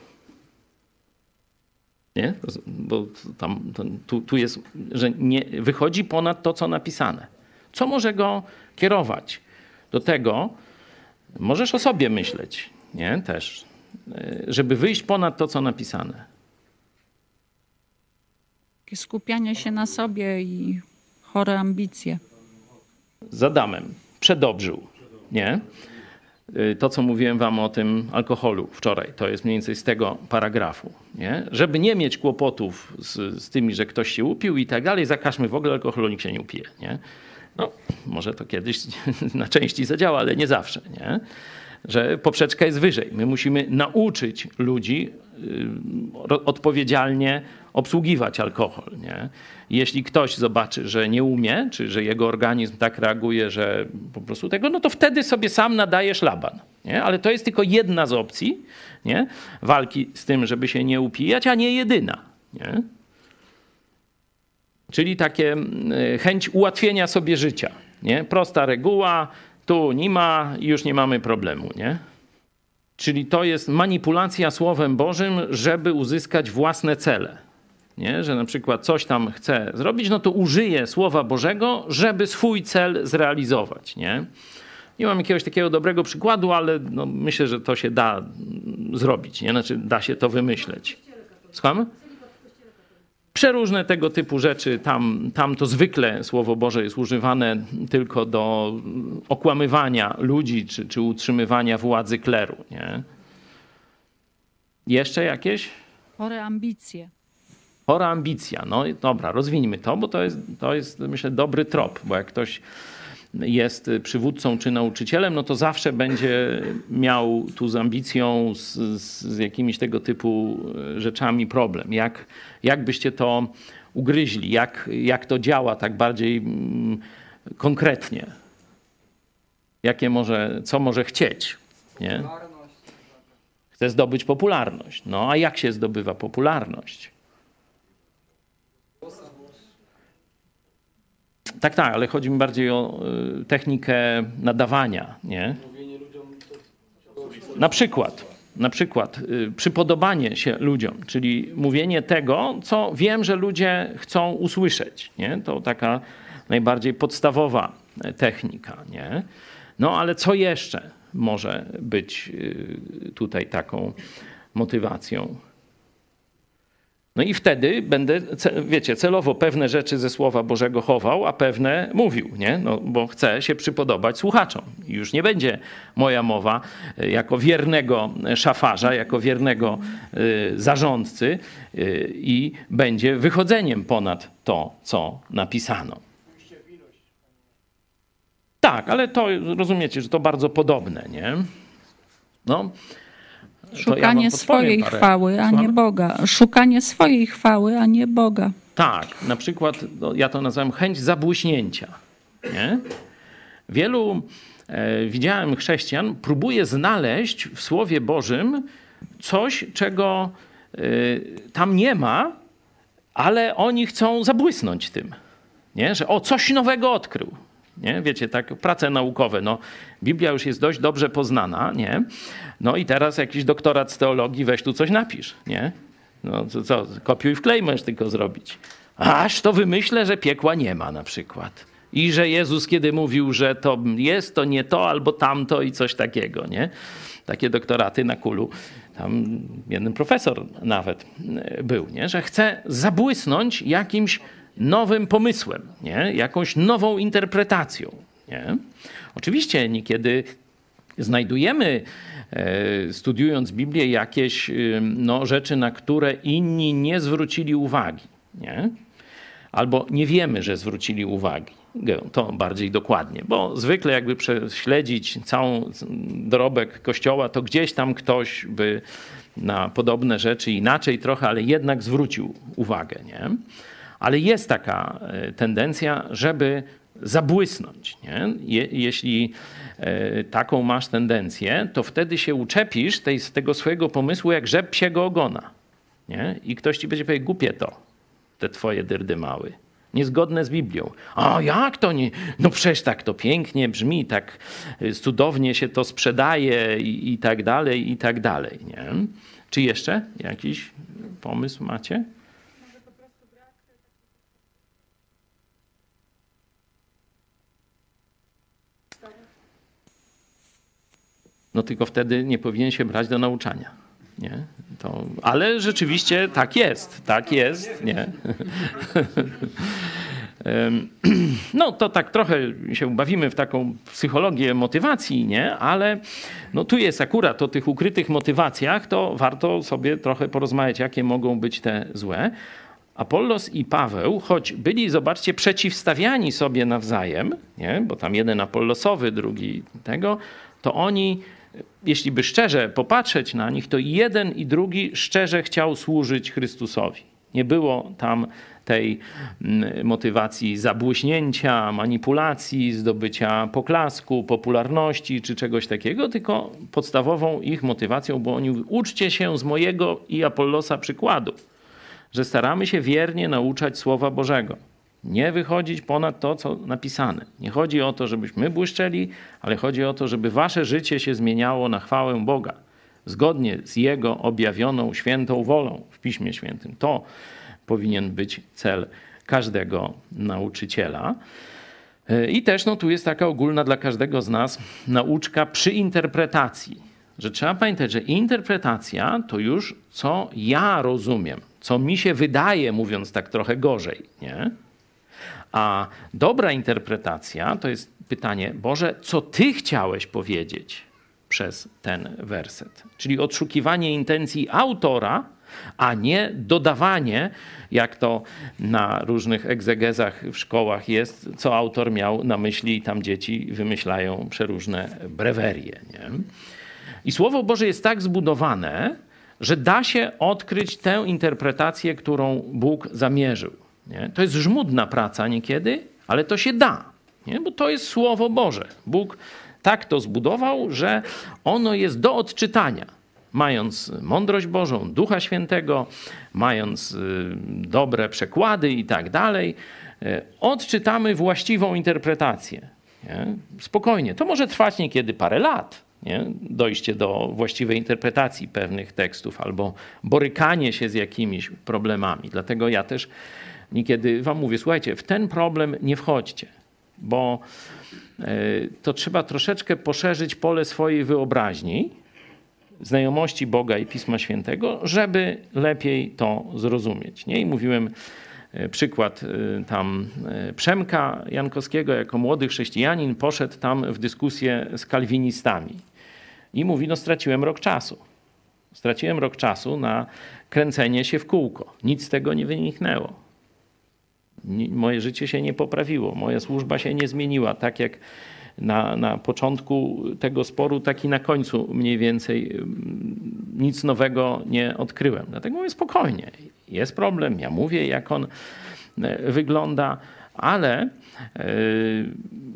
S1: Nie? Bo tam, tu, tu jest, że nie, wychodzi ponad to, co napisane. Co może go kierować do tego? Możesz o sobie myśleć, nie? Też. E, żeby wyjść ponad to, co napisane.
S13: Skupianie się na sobie i chore ambicje.
S1: Z Adamem przedobrzył, nie? Y, To, co mówiłem wam o tym alkoholu wczoraj, to jest mniej więcej z tego paragrafu. Nie? Żeby nie mieć kłopotów z, z tymi, że ktoś się upił i tak dalej, zakażmy w ogóle alkoholu, nikt się nie upije. Nie? No, może to kiedyś [LAUGHS] na części zadziała, ale nie zawsze. Nie? Że poprzeczka jest wyżej. My musimy nauczyć ludzi y, odpowiedzialnie obsługiwać alkohol. Nie? Jeśli ktoś zobaczy, że nie umie, czy że jego organizm tak reaguje, że po prostu tego, no to wtedy sobie sam nadaje szlaban. Nie? Ale to jest tylko jedna z opcji nie? walki z tym, żeby się nie upijać, a nie jedyna. Nie? Czyli takie mm, chęć ułatwienia sobie życia. Nie? Prosta reguła, tu nie ma i już nie mamy problemu. Nie? Czyli to jest manipulacja Słowem Bożym, żeby uzyskać własne cele. Nie? Że na przykład coś tam chce zrobić, no to użyje Słowa Bożego, żeby swój cel zrealizować. Nie, nie mam jakiegoś takiego dobrego przykładu, ale no myślę, że to się da zrobić. Nie? Znaczy, da się to wymyśleć. Słucham? Przeróżne tego typu rzeczy, tam, tam to zwykle Słowo Boże jest używane tylko do okłamywania ludzi czy, czy utrzymywania władzy kleru. Nie? Jeszcze jakieś?
S13: Chore ambicje.
S1: Chora ambicja. No dobra, rozwijmy to, bo to jest, to jest, myślę, dobry trop, bo jak ktoś jest przywódcą czy nauczycielem, no to zawsze będzie miał tu z ambicją, z, z jakimiś tego typu rzeczami problem. Jak, jak byście to ugryźli? Jak, jak to działa tak bardziej mm, konkretnie? Jakie może, co może chcieć? Nie? Chce zdobyć popularność. No a jak się zdobywa popularność? Tak, tak, ale chodzi mi bardziej o y, technikę nadawania, nie? Na przykład, na przykład y, przypodobanie się ludziom, czyli mówienie tego, co wiem, że ludzie chcą usłyszeć, nie? To taka najbardziej podstawowa e, technika, nie? No ale co jeszcze może być y, tutaj taką motywacją? No i wtedy będę, wiecie, celowo pewne rzeczy ze Słowa Bożego chował, a pewne mówił, nie? No, bo chcę się przypodobać słuchaczom. Już nie będzie moja mowa y, jako wiernego szafarza, jako wiernego y, zarządcy y, i będzie wychodzeniem ponad to, co napisano. Tak, ale to rozumiecie, że to bardzo podobne, nie? No, ja
S13: Szukanie
S1: podpowiem
S13: swojej
S1: parę-
S13: chwały, a nie? Boga. Szukanie swojej chwały, a nie Boga.
S1: Tak, na przykład no, ja to nazywam chęć zabłyśnięcia. Nie? Wielu e, widziałem chrześcijan próbuje znaleźć w Słowie Bożym coś, czego e, tam nie ma, ale oni chcą zabłysnąć tym. Nie? Że o, coś nowego odkrył. Nie? Wiecie, tak, prace naukowe. No, Biblia już jest dość dobrze poznana, nie? No i teraz jakiś doktorat z teologii, weź tu coś napisz, nie? No co, co, kopiuj wklej możesz tylko zrobić. Aż to wymyślę, że piekła nie ma na przykład. I że Jezus, kiedy mówił, że to jest, to nie to, albo tamto i coś takiego, nie? Takie doktoraty na kulu. Tam jeden profesor nawet był, nie? Że chce zabłysnąć jakimś nowym pomysłem, nie? Jakąś nową interpretacją, nie? Oczywiście niekiedy znajdujemy, e, studiując Biblię, jakieś y, no, rzeczy, na które inni nie zwrócili uwagi. Nie? Albo nie wiemy, że zwrócili uwagi. To bardziej dokładnie, bo zwykle jakby prześledzić całą dorobek kościoła, to gdzieś tam ktoś by na podobne rzeczy inaczej trochę, ale jednak zwrócił uwagę. Nie? Ale jest taka e, tendencja, żeby zabłysnąć. Nie? Je, jeśli e, taką masz tendencję, to wtedy się uczepisz tej, tego swojego pomysłu jak rzep psiego ogona. Nie? I ktoś ci będzie powiedział, głupie to, te twoje dyrdy mały. Niezgodne z Biblią. A jak to nie? No przecież tak to pięknie brzmi, tak y, cudownie się to sprzedaje i, i tak dalej, i tak dalej. Nie? Czy jeszcze jakiś pomysł macie? No tylko wtedy nie powinien się brać do nauczania. Nie? To, ale rzeczywiście tak jest, tak jest, nie? [LAUGHS] [CLEARS THROAT] No to tak trochę się bawimy w taką psychologię motywacji, nie? Ale no tu jest akurat o tych ukrytych motywacjach, to warto sobie trochę porozmawiać, jakie mogą być te złe. Apollos i Paweł, choć byli, zobaczcie, przeciwstawiani sobie nawzajem, nie? bo tam jeden Apollosowy, drugi tego, to oni, jeśli by szczerze popatrzeć na nich, to jeden i drugi szczerze chciał służyć Chrystusowi. Nie było tam tej mm, motywacji zabłyśnięcia, manipulacji, zdobycia poklasku, popularności czy czegoś takiego, tylko podstawową ich motywacją było oni uczcie się z mojego i Apollosa przykładu że staramy się wiernie nauczać Słowa Bożego. Nie wychodzić ponad to, co napisane. Nie chodzi o to, żebyśmy błyszczeli, ale chodzi o to, żeby wasze życie się zmieniało na chwałę Boga, zgodnie z Jego objawioną świętą wolą w Piśmie Świętym. To powinien być cel każdego nauczyciela. I też no, tu jest taka ogólna dla każdego z nas nauczka przy interpretacji, że trzeba pamiętać, że interpretacja to już co ja rozumiem, co mi się wydaje, mówiąc tak trochę gorzej, nie? A dobra interpretacja to jest pytanie, Boże, co Ty chciałeś powiedzieć przez ten werset? Czyli odszukiwanie intencji autora, a nie dodawanie, jak to na różnych egzegezach w szkołach jest, co autor miał na myśli i tam dzieci wymyślają przeróżne brewerie. Nie? I Słowo Boże jest tak zbudowane, że da się odkryć tę interpretację, którą Bóg zamierzył. Nie? To jest żmudna praca niekiedy, ale to się da, nie? bo to jest Słowo Boże. Bóg tak to zbudował, że ono jest do odczytania. Mając mądrość Bożą, Ducha Świętego, mając y, dobre przekłady i tak dalej, y, odczytamy właściwą interpretację. Nie? Spokojnie. To może trwać niekiedy parę lat, nie? dojście do właściwej interpretacji pewnych tekstów albo borykanie się z jakimiś problemami. Dlatego ja też niekiedy wam mówię, słuchajcie, w ten problem nie wchodźcie, bo e, to trzeba troszeczkę poszerzyć pole swojej wyobraźni, znajomości Boga i Pisma Świętego, żeby lepiej to zrozumieć. Nie? I mówiłem e, przykład e, tam Przemka Jankowskiego jako młody chrześcijanin poszedł tam w dyskusję z kalwinistami. I mówi, no straciłem rok czasu. Straciłem rok czasu na kręcenie się w kółko. Nic z tego nie wyniknęło. Moje życie się nie poprawiło, moja służba się nie zmieniła. Tak jak na, na początku tego sporu, tak i na końcu mniej więcej nic nowego nie odkryłem. Dlatego mówię spokojnie. Jest problem, ja mówię, jak on e, wygląda, ale e,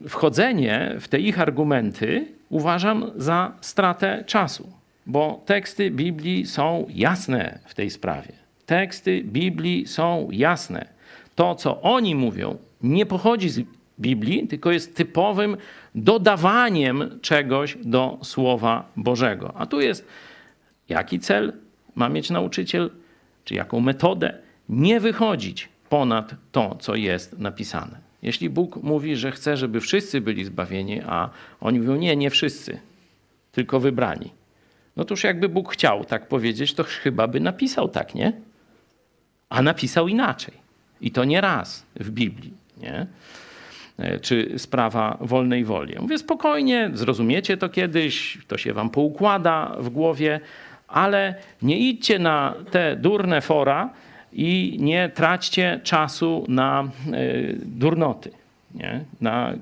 S1: wchodzenie w te ich argumenty uważam za stratę czasu, bo teksty Biblii są jasne w tej sprawie. Teksty Biblii są jasne. To, co oni mówią, nie pochodzi z Biblii, tylko jest typowym dodawaniem czegoś do Słowa Bożego. A tu jest, jaki cel ma mieć nauczyciel, czy jaką metodę? Nie wychodzić ponad to, co jest napisane. Jeśli Bóg mówi, że chce, żeby wszyscy byli zbawieni, a oni mówią, nie, nie wszyscy, tylko wybrani. No toż jakby Bóg chciał tak powiedzieć, to chyba by napisał tak, nie? A napisał inaczej. I to nie raz w Biblii, nie? E, czy sprawa wolnej woli. Ja mówię spokojnie, zrozumiecie to kiedyś, to się wam poukłada w głowie, ale nie idźcie na te durne fora, i nie traćcie czasu na e, durnoty. Nie? Na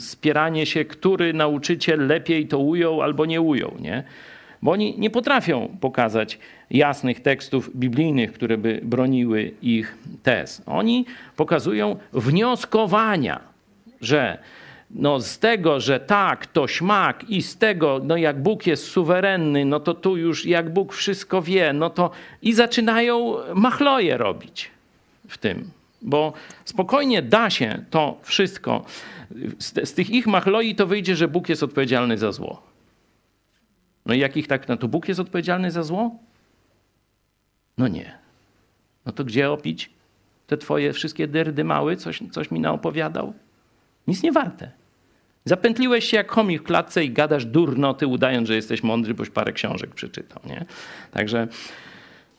S1: spieranie się, który nauczyciel lepiej to ujął albo nie ujął. Nie? Bo oni nie potrafią pokazać jasnych tekstów biblijnych, które by broniły ich tez. Oni pokazują wnioskowania, że no z tego, że tak, to śmak i z tego, no jak Bóg jest suwerenny, no to tu już jak Bóg wszystko wie, no to i zaczynają machloje robić w tym. Bo spokojnie da się to wszystko. Z, z tych ich machloi to wyjdzie, że Bóg jest odpowiedzialny za zło. No i jakich tak, no to Bóg jest odpowiedzialny za zło? No nie. No to gdzie opić te twoje wszystkie dyrdy mały, coś, coś mi naopowiadał? Nic nie warte. Zapętliłeś się jak chomik w klatce i gadasz durnoty, udając, że jesteś mądry, boś parę książek przeczytał. Nie? Także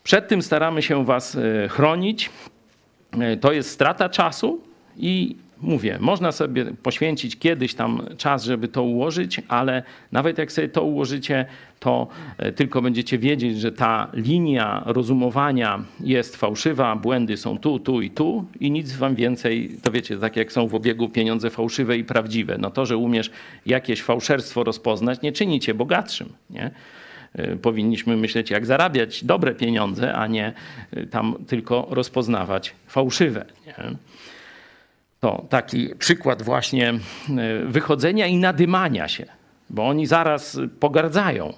S1: przed tym staramy się was e, chronić. E, to jest strata czasu. I mówię, można sobie poświęcić kiedyś tam czas, żeby to ułożyć, ale nawet jak sobie to ułożycie, to e, tylko będziecie wiedzieć, że ta linia rozumowania jest fałszywa, błędy są tu, tu i tu i nic wam więcej, to wiecie, tak jak są w obiegu pieniądze fałszywe i prawdziwe. No to, że umiesz jakieś fałszerstwo rozpoznać, nie czyni cię bogatszym, nie? E, Powinniśmy myśleć, jak zarabiać dobre pieniądze, a nie e, tam tylko rozpoznawać fałszywe. Nie? To taki przykład właśnie e, wychodzenia i nadymania się, bo oni zaraz pogardzają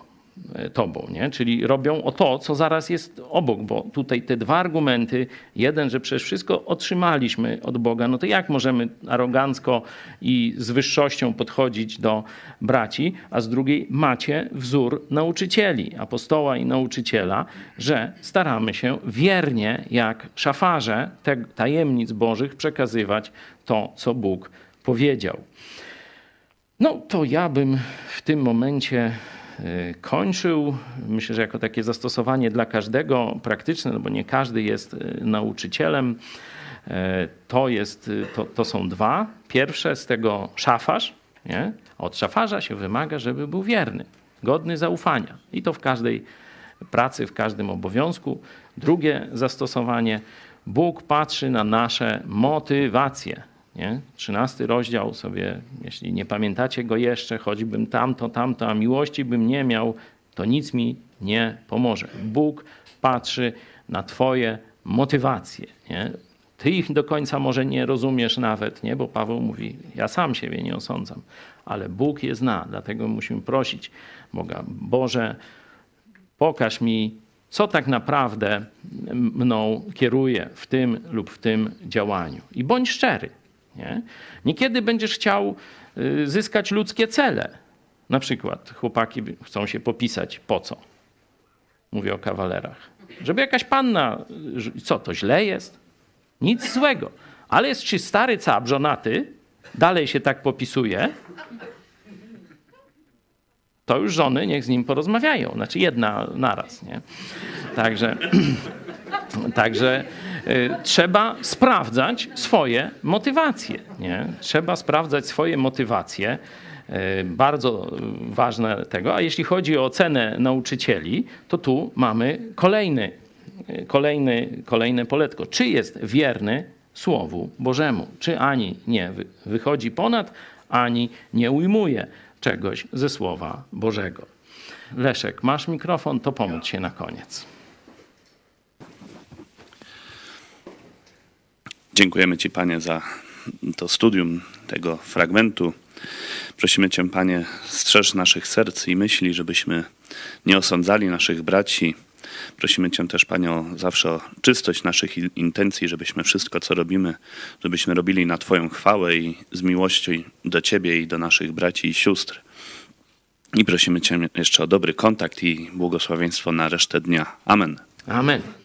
S1: tobą, nie? czyli robią o to, co zaraz jest obok, bo tutaj te dwa argumenty, jeden, że przecież wszystko otrzymaliśmy od Boga, no to jak możemy arogancko i z wyższością podchodzić do braci, a z drugiej macie wzór nauczycieli, apostoła i nauczyciela, że staramy się wiernie, jak szafarze tajemnic Bożych przekazywać to, co Bóg powiedział. No to ja bym w tym momencie kończył. Myślę, że jako takie zastosowanie dla każdego praktyczne, no bo nie każdy jest y, nauczycielem. Y, To, jest, y, to, to są dwa. Pierwsze z tego szafarz. Nie? Od szafarza się wymaga, żeby był wierny, godny zaufania. I to w każdej pracy, w każdym obowiązku. Drugie zastosowanie. Bóg patrzy na nasze motywacje. Nie? 13 rozdział sobie, jeśli nie pamiętacie go jeszcze, choćbym tamto, tamto, a miłości bym nie miał, to nic mi nie pomoże. Bóg patrzy na Twoje motywacje. Nie? Ty ich do końca może nie rozumiesz nawet, nie? bo Paweł mówi: Ja sam siebie nie osądzam, ale Bóg je zna, dlatego musimy prosić Boga: Boże, pokaż mi, co tak naprawdę mną kieruje w tym lub w tym działaniu. I bądź szczery. Nie? Niekiedy będziesz chciał y, zyskać ludzkie cele. Na przykład chłopaki chcą się popisać. Po co? Mówię o kawalerach. Żeby jakaś panna, y, co to źle jest? Nic złego. Ale jest czy stary cap, żonaty, dalej się tak popisuje, to już żony niech z nim porozmawiają. Znaczy jedna naraz, nie? Także, [CLEARS THROAT] także trzeba sprawdzać swoje motywacje, nie? Trzeba sprawdzać swoje motywacje. Y, Bardzo ważne tego. A jeśli chodzi o ocenę nauczycieli, to tu mamy kolejny, y, kolejny, kolejne poletko. Czy jest wierny Słowu Bożemu? Czy ani nie wy- wychodzi ponad, ani nie ujmuje czegoś ze Słowa Bożego. Leszek, masz mikrofon, to pomóc się na koniec.
S14: Dziękujemy Ci, Panie, za to studium tego fragmentu. Prosimy Cię, Panie, strzeż naszych serc i myśli, żebyśmy nie osądzali naszych braci. Prosimy Cię też, Panie, o zawsze o czystość naszych intencji, żebyśmy wszystko, co robimy, żebyśmy robili na Twoją chwałę i z miłością do Ciebie i do naszych braci i sióstr. I prosimy Cię jeszcze o dobry kontakt i błogosławieństwo na resztę dnia. Amen.
S1: Amen.